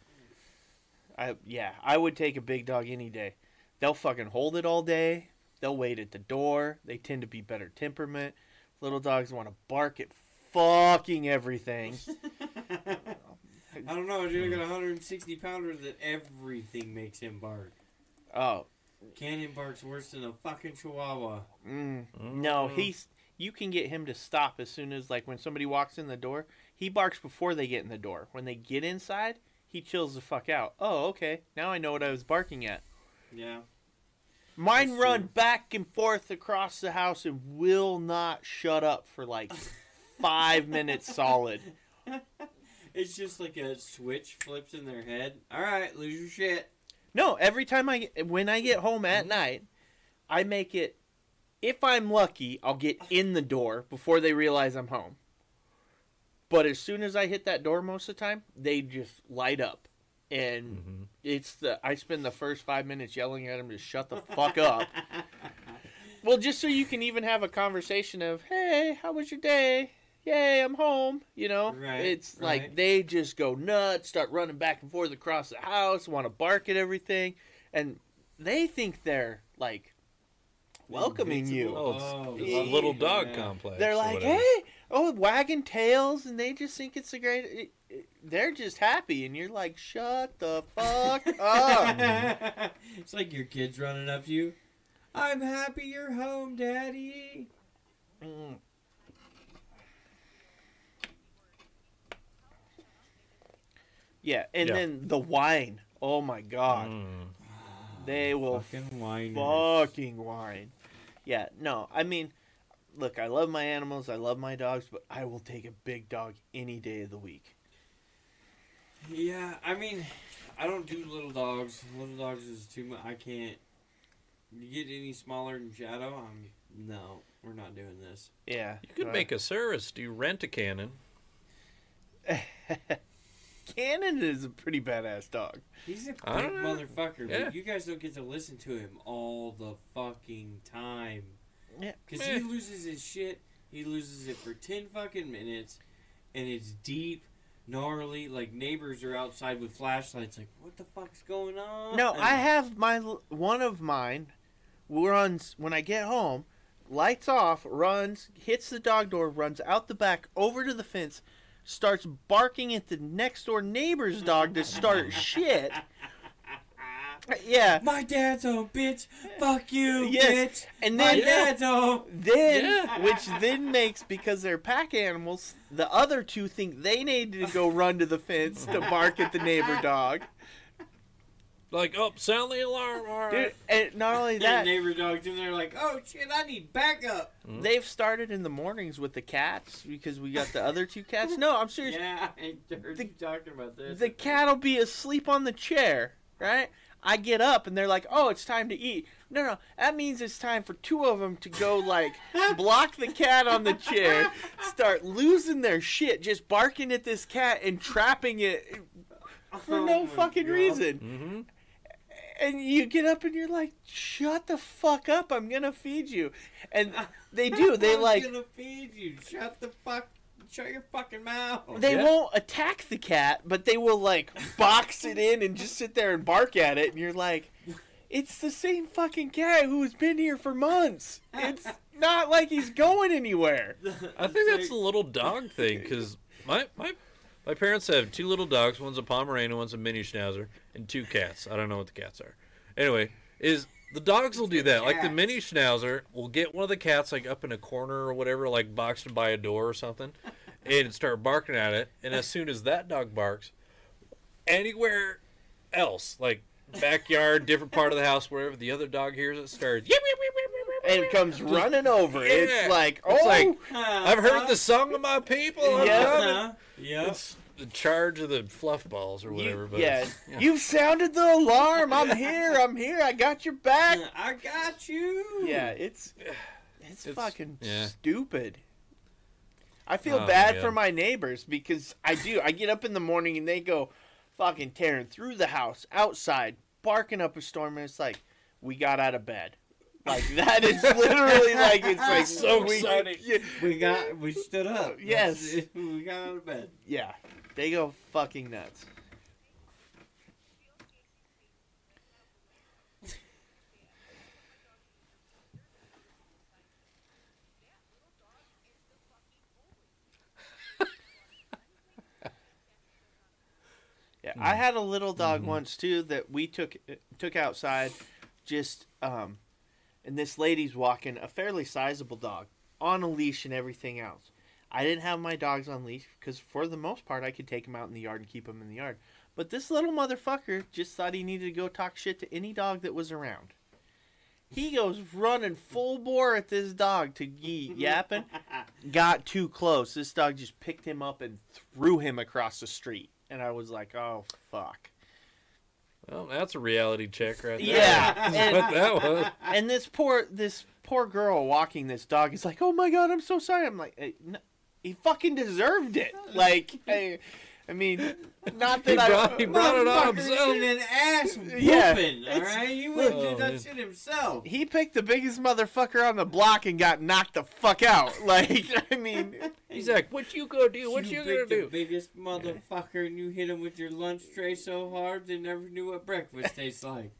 I yeah, I would take a big dog any day. They'll fucking hold it all day. They'll wait at the door. They tend to be better temperament. Little dogs want to bark at fucking everything. I don't know, dude. I got a 160 pounder that everything makes him bark. Oh, Cannon barks worse than a fucking chihuahua. mm, no, Mm. he's you can get him to stop as soon as like when somebody walks in the door. He barks before they get in the door. When they get inside, he chills the fuck out. Oh, okay. Now I know what I was barking at. Yeah. Mine run back and forth across the house and will not shut up for like five minutes solid. It's just like a switch flips in their head. All right, lose your shit. No, every time I when I get home at mm-hmm. night, I make it. If I'm lucky, I'll get in the door before they realize I'm home. But as soon as I hit that door, most of the time they just light up, and Mhm. it's the I spend the first five minutes yelling at them to shut the fuck up. Well, just so you can even have a conversation of, "Hey, how was your day? Yay, I'm home." You know, Right, it's like they just go nuts, start running back and forth across the house, want to bark at everything, and they think they're like welcoming you. Invincible. Oh, it's, Oh, it's a little dog Yeah. complex. They're like, "Hey, oh, wagging tails," and they just think it's a great. It, it- they're just happy, and you're like, "Shut the fuck up." it's like your kids running up to you. I'm happy you're home, Daddy. Mm. Yeah, and Yeah. then the wine. Oh my god. Mm. They will fucking whine. Fucking wine. Yeah, no, I mean, look, I love my animals, I love my dogs, but I will take a big dog any day of the week. Yeah, I mean, I don't do little dogs. Little dogs is too much. I can't. You get any smaller than Shadow? I'm no. We're not doing this. Yeah. You could uh, make a service. Do you rent a cannon? Cannon is a pretty badass dog. He's a big I don't know. motherfucker, Yeah. but you guys don't get to listen to him all the fucking time. Yeah. Because he loses his shit. He loses it for 10 fucking minutes. And it's deep, gnarly. Like, neighbors are outside with flashlights. Like, what the fuck's going on? No, I have my one of mine runs when I get home, lights off, runs, hits the dog door, runs out the back over to the fence, starts barking at the next door neighbor's dog to start shit. Yeah. My dad's a bitch. Fuck you, Yes, bitch. and My then dad's home. then Yeah. which then makes because they're pack animals, the other two think they need to go run to the fence to bark at the neighbor dog. Like, oh, sound the alarm. All Dude, and not only That that, neighbor dog's and they're like, oh shit, I need backup. Hmm. They've started in the mornings with the cats because we got the other two cats. No, I'm serious. Yeah, I heard The- you talking about this. The cat will be asleep on the chair, right? I get up and they're like, "Oh, it's time to eat." No, no, that means it's time for two of them to go like block the cat on the chair, start losing their shit, just barking at this cat and trapping it for Oh no fucking God. reason. Mm-hmm. And you get up and you're like, "Shut the fuck up! I'm gonna feed you." And they do. They I'm like gonna feed you. Shut the fuck. Shut your fucking mouth. They Yeah. won't attack the cat, but they will like box it in and just sit there and bark at it, and you're like, it's the same fucking cat who's been here for months. It's not like he's going anywhere. I think that's a little dog thing because my my my parents have two little dogs. One's a Pomeranian, one's a mini Schnauzer, and two cats. I don't know what the cats are. Anyway, is the dogs will do that. Like the mini Schnauzer will get one of the cats like up in a corner or whatever, like boxed by a door or something, and start barking at it. And as soon as that dog barks, anywhere else, like backyard, different part of the house, wherever the other dog hears it, starts. "Yip, yip, yip, yip, yip, yip, and yip." comes running over. Yeah. It's like, oh, It's like, I've heard the song of my people. I'm Yeah. coming." Uh-huh. It's the charge of the fluff balls or whatever. you, but yeah, yeah. you've sounded the alarm. I'm here. I'm here. I got your back. I got you. Yeah, it's it's, It's- fucking yeah. stupid. I feel Oh, bad yeah. for my neighbors because I do. I get up in the morning and they go fucking tearing through the house, outside, barking up a storm, and it's like we got out of bed. Like that is literally like it's like So we, exciting. Yeah, We got. We stood up. Yes. We got out of bed. yeah, they go fucking nuts. Yeah, I had a little dog once too that we took took outside, just um, and this lady's walking a fairly sizable dog on a leash and everything else. I didn't have my dogs on leash because for the most part I could take them out in the yard and keep them in the yard. But this little motherfucker just thought he needed to go talk shit to any dog that was around. He goes running full bore at this dog to ye yapping. Got too close. This dog just picked him up and threw him across the street. And I was like, oh, fuck. Well, that's a reality check right there. Yeah, and- what that was. and this poor this poor girl walking this dog is like, "Oh my god, I'm so sorry." I'm like, "Hey, no, "He fucking deserved it." Like, I, I mean, not He that brought, I. he brought it on Motherfucker himself. needed an ass Yeah, whooping. all it's- right, he wouldn't Oh, do that man. shit himself. He picked the biggest motherfucker on the block and got knocked the fuck out. Like, I mean, He's like, "What you gonna do? What you, gonna picked the do?" biggest motherfucker, and you hit him with your lunch tray so hard they never knew what breakfast tastes like.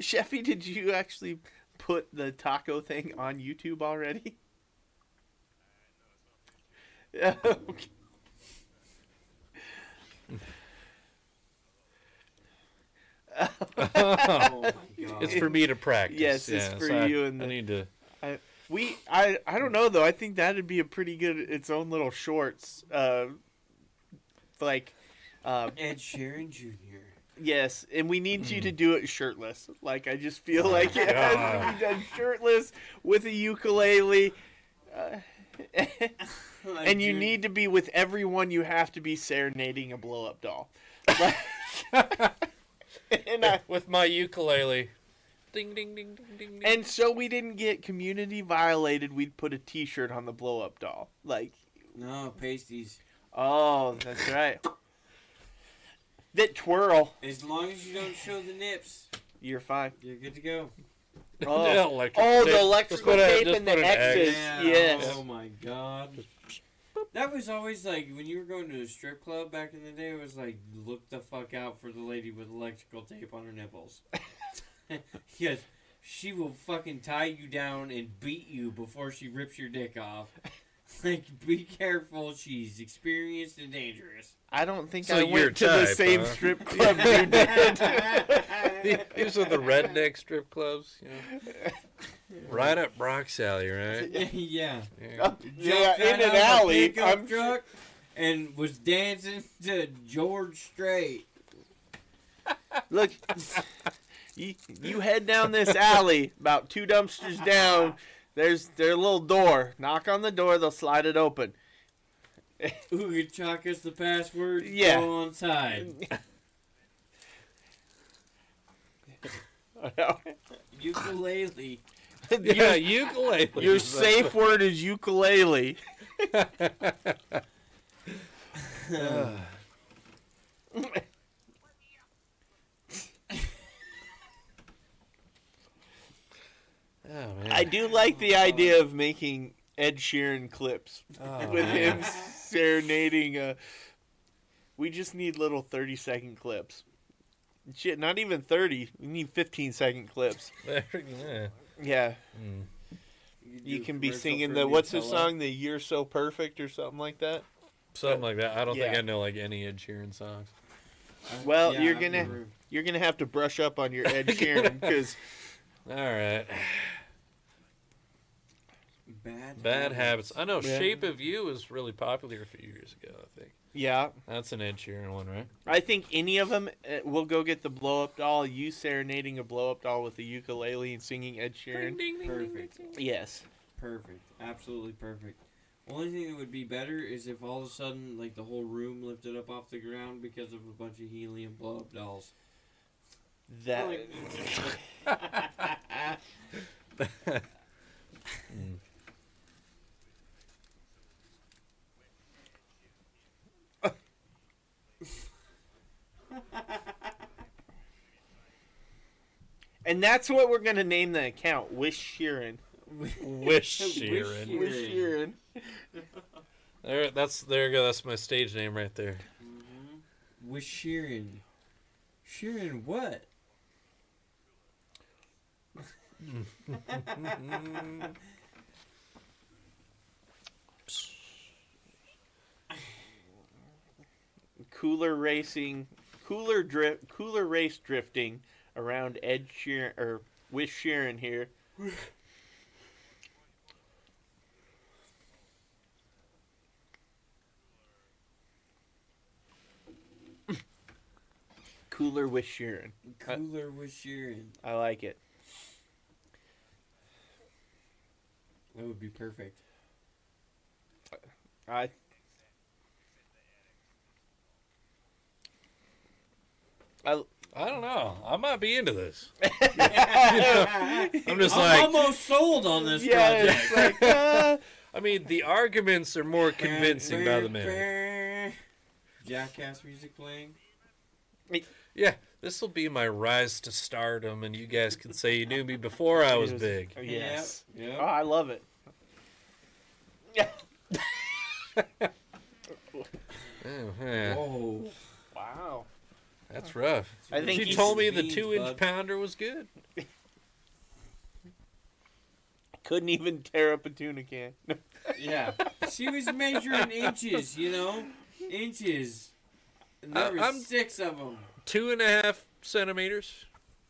Sheffy, did you actually put the taco thing on YouTube already? Yeah. okay. Oh. It's for me to practice. Yes, it's for so I- you and I the- need to. We I I don't know though. I think that'd be a pretty good its own little shorts. Uh, like, uh, Ed Sheeran Jr. yes, and we need you Hmm. to do it shirtless. Like I just feel Oh, like it has to be done shirtless with a ukulele. Uh, and you need to be with everyone. You have to be serenading a blow up doll. Like- and I, with my ukulele. Ding ding ding ding ding. ding. and so we didn't get community violated. We'd put a T-shirt on the blow up doll. Like No, pasties. Oh, that's right. That twirl, As long as you don't show the nips, you're fine. you're good to go. Oh, oh The electric oh tape. the electrical put tape and the put an X. X's. Yeah, Yes. Oh my god. That was always like when you were going to a strip club back in the day. It was like look the fuck out for the lady with electrical tape on her nipples. yes, she will fucking tie you down and beat you before she rips your dick off. Like, be careful. She's experienced and dangerous. I don't think So I your went to the same huh? strip club you did. These are the redneck strip clubs. You know? right up Brock's alley, right? yeah. Yeah. Up- yeah, in an out of a alley. pickup I'm truck and was dancing to George Strait. Look, you, you head down this alley, about two dumpsters down. There's their little door. Knock on the door, they'll slide it open. Who could chalk us the password? Yeah. Go on side. Ukulele. Yeah, ukulele. Your safe word is ukulele. Oh man. I do like the idea of making Ed Sheeran clips Oh, with man. him serenading. Uh, we just need little thirty-second clips. Shit, not even thirty. We need fifteen-second clips. Yeah. Yeah, Mm. you do a can be singing for the what's the song? The "You're So Perfect" or something like that. Something like that. I don't think I know like any Ed Sheeran songs. Well, yeah, you're gonna- You're gonna have to brush up on your Ed Sheeran because All right. Bad. Bad habits. I know Yeah. Shape of You was really popular a few years ago. I think Yeah, that's an Ed Sheeran one, right? I think any of them. Uh, we'll go get the blow up doll. You serenading a blow up doll with a ukulele and singing Ed Sheeran. Perfect. Yes. Perfect. Absolutely perfect. Only thing that would be better is if all of a sudden, like the whole room lifted up off the ground because of a bunch of helium blow up dolls. That. And that's what we're gonna name the account. Wish Sheeran. Wish Sheeran. Wish Sheeran. There, that's there you go. That's my stage name right there. Mm-hmm. With Sheeran. Sheeran what? Cooler racing, cooler drift, cooler race drifting around Ed Sheeran or with Sheeran here. Cooler with Sheeran. Cooler with Sheeran. I like it. That would be perfect. I I I don't know. I might be into this. I'm I'm just like, almost sold on this yeah, project. like uh, I mean, the arguments are more convincing by the minute. Jackass music playing. Yeah, this will be my rise to stardom, and you guys can say you knew me before I was big. oh, yes. Yep. Oh, I love it. Yeah. Oh, yeah. Whoa. Wow. That's rough. I think she told me the two-inch pounder was good. Couldn't even tear up a tuna can. Yeah. She was measuring inches, you know? Inches. And there Uh, were I'm- six of them. Two and a half centimeters.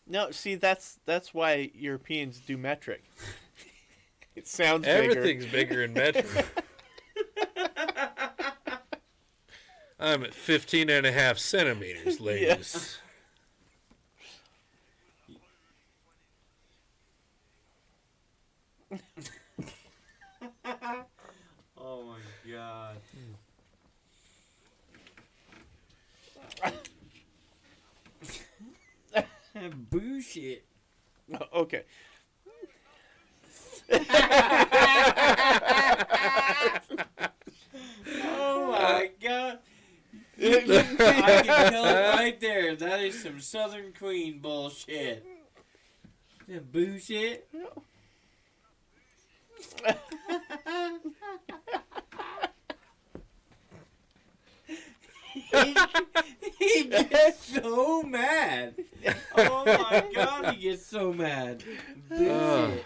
No, see that's that's why Europeans do metric. it sounds bigger. Everything's bigger in metric. I'm at 15 and a half centimeters, ladies. Oh my god. Bullshit. Okay. Oh my god. I can tell it right there. That is some Southern Queen bullshit. That bullshit. he, he gets so mad. Oh my god, he gets so mad. Bullshit.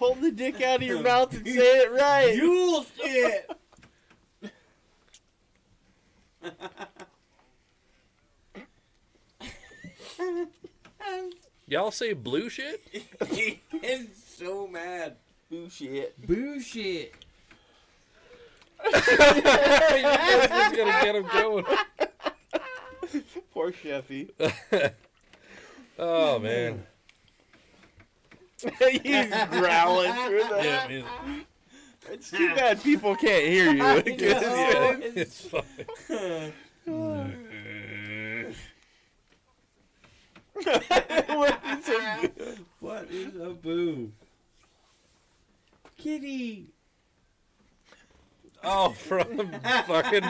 Pull the dick out of your mouth and say it right. Bullshit. Y'all say blue shit? he is so mad. Bullshit. shit. you shit. just gotta get him going. Poor Sheffy. Oh man. he's growling through the. Yeah, it's too bad people can't hear you. It's fine. what is a boo? What is a boo? Kitty. Oh, from fucking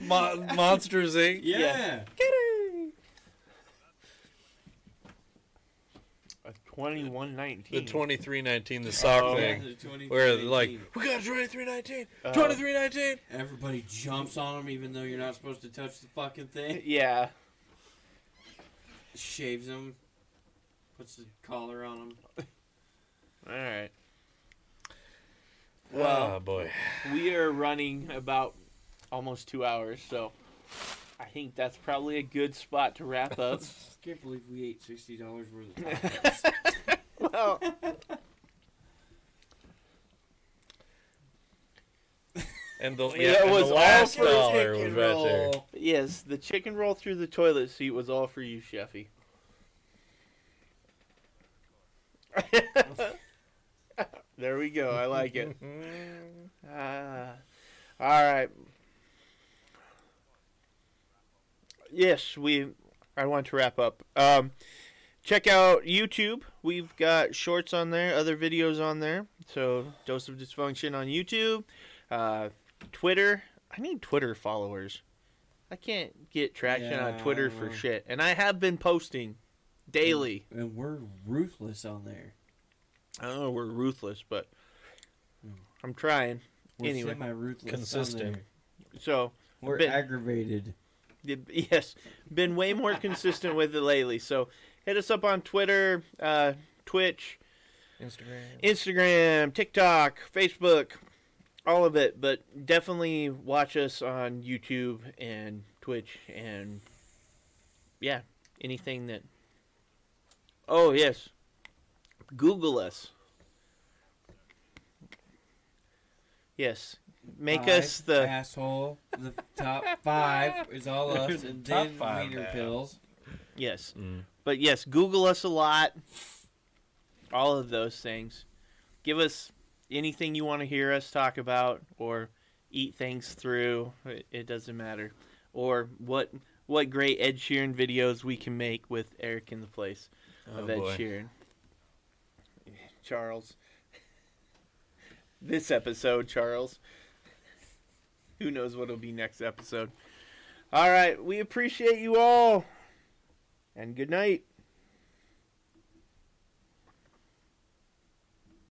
Mo- Monsters Inc. Yeah. yeah. Kitty. 21 19. The 23 19, the sock Oh, yeah, thing. Where, like, we got 23 19, uh, 23 19. Everybody jumps on him, even though you're not supposed to touch the fucking thing. Yeah. Shaves him, puts the collar on him. All right. Ah, well, Oh, boy. we are running about almost two hours, so I think that's probably a good spot to wrap up. Can't believe we ate sixty dollars worth of tacos. well, And the, Yeah, yeah, it and was the all last for the dollar was Chicken right there. roll. yes, the chicken roll through the toilet seat was all for you, Sheffy. there we go. I like it. Ah, all right. Yes, we. I want to wrap up. Um, check out YouTube. We've got shorts on there, other videos on there. So dose of dysfunction on YouTube, uh, Twitter. I need Twitter followers. I can't get traction on Twitter for shit, and I have been posting daily. and we're ruthless on there. I don't know we're ruthless, but Hmm. I'm trying. We're Anyway. semi-ruthless. Consistent. On there. So We're Bit- aggravated. Yes, been way more consistent with it lately. So hit us up on Twitter, uh, Twitch, Instagram. Instagram, TikTok, Facebook, all of it. But definitely watch us on YouTube and Twitch and yeah, anything that. Oh yes, Google us. Yes, make Five, us the asshole. The top five is all us, and Top then five wiener now. pills. yes. Mm. But yes, Google us a lot. All of those things. Give us anything you want to hear us talk about or eat things through. It, it doesn't matter. Or what what great Ed Sheeran videos we can make with Eric in the place of Oh, Ed boy. Sheeran. Charles. This episode, Charles. Who knows what'll be next episode. All right, we appreciate you all. And good night.